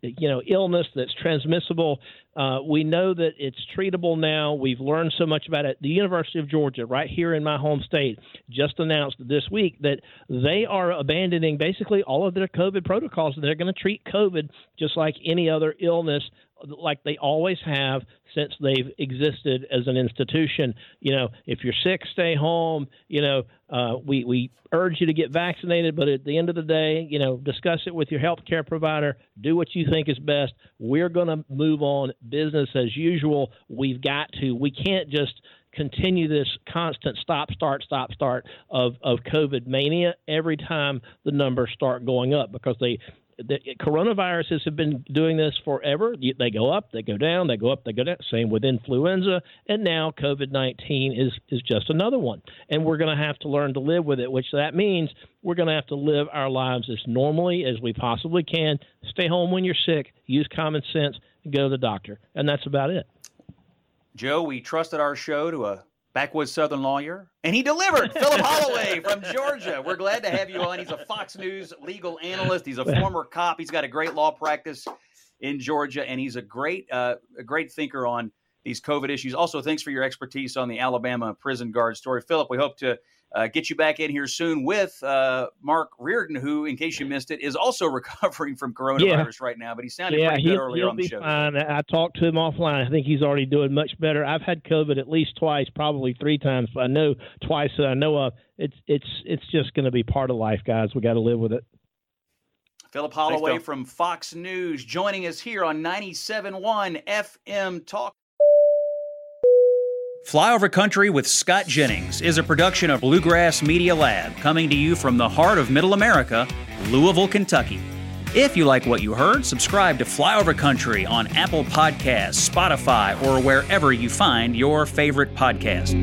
you know illness that's transmissible. Uh, we know that it's treatable now. We've learned so much about it. The University of Georgia, right here in my home state, just announced this week that they are abandoning basically all of their COVID protocols. They're going to treat COVID just like any other illness like they always have since they've existed as an institution. You know, if you're sick, stay home. You know, uh, we we urge you to get vaccinated, but at the end of the day, you know, discuss it with your health care provider. Do what you think is best. We're going to move on business as usual. We've got to. We can't just continue this constant stop start stop start of of covid mania every time the numbers start going up because they the coronaviruses have been doing this forever. They go up, they go down, they go up, they go down. Same with influenza, and now COVID nineteen is is just another one. And we're going to have to learn to live with it, which that means we're going to have to live our lives as normally as we possibly can. Stay home when you're sick. Use common sense. Go to the doctor, and that's about it. Joe, we trusted our show to a backwoods Southern lawyer, and he delivered. Philip [laughs] Holloway from Georgia. We're glad to have you on. He's a Fox News legal analyst. He's a former cop. He's got a great law practice in Georgia, and he's a great, uh, a great thinker on these COVID issues. Also, thanks for your expertise on the Alabama prison guard story, Philip. We hope to uh, get you back in here soon with uh, Mark Reardon, who, in case you missed it, is also [laughs] recovering from coronavirus yeah. right now. But he sounded yeah, pretty good earlier on the show. Fine. I talked to him offline. I think he's already doing much better. I've had COVID at least twice, probably three times. But I know twice that I know of. It's it's it's just going to be part of life, guys. We got to live with it. Philip Holloway Thanks, from Fox News joining us here on 97.1 FM Talk. Flyover Country with Scott Jennings is a production of Bluegrass Media Lab, coming to you from the heart of Middle America, Louisville, Kentucky. If you like what you heard, subscribe to Flyover Country on Apple Podcasts, Spotify, or wherever you find your favorite podcast.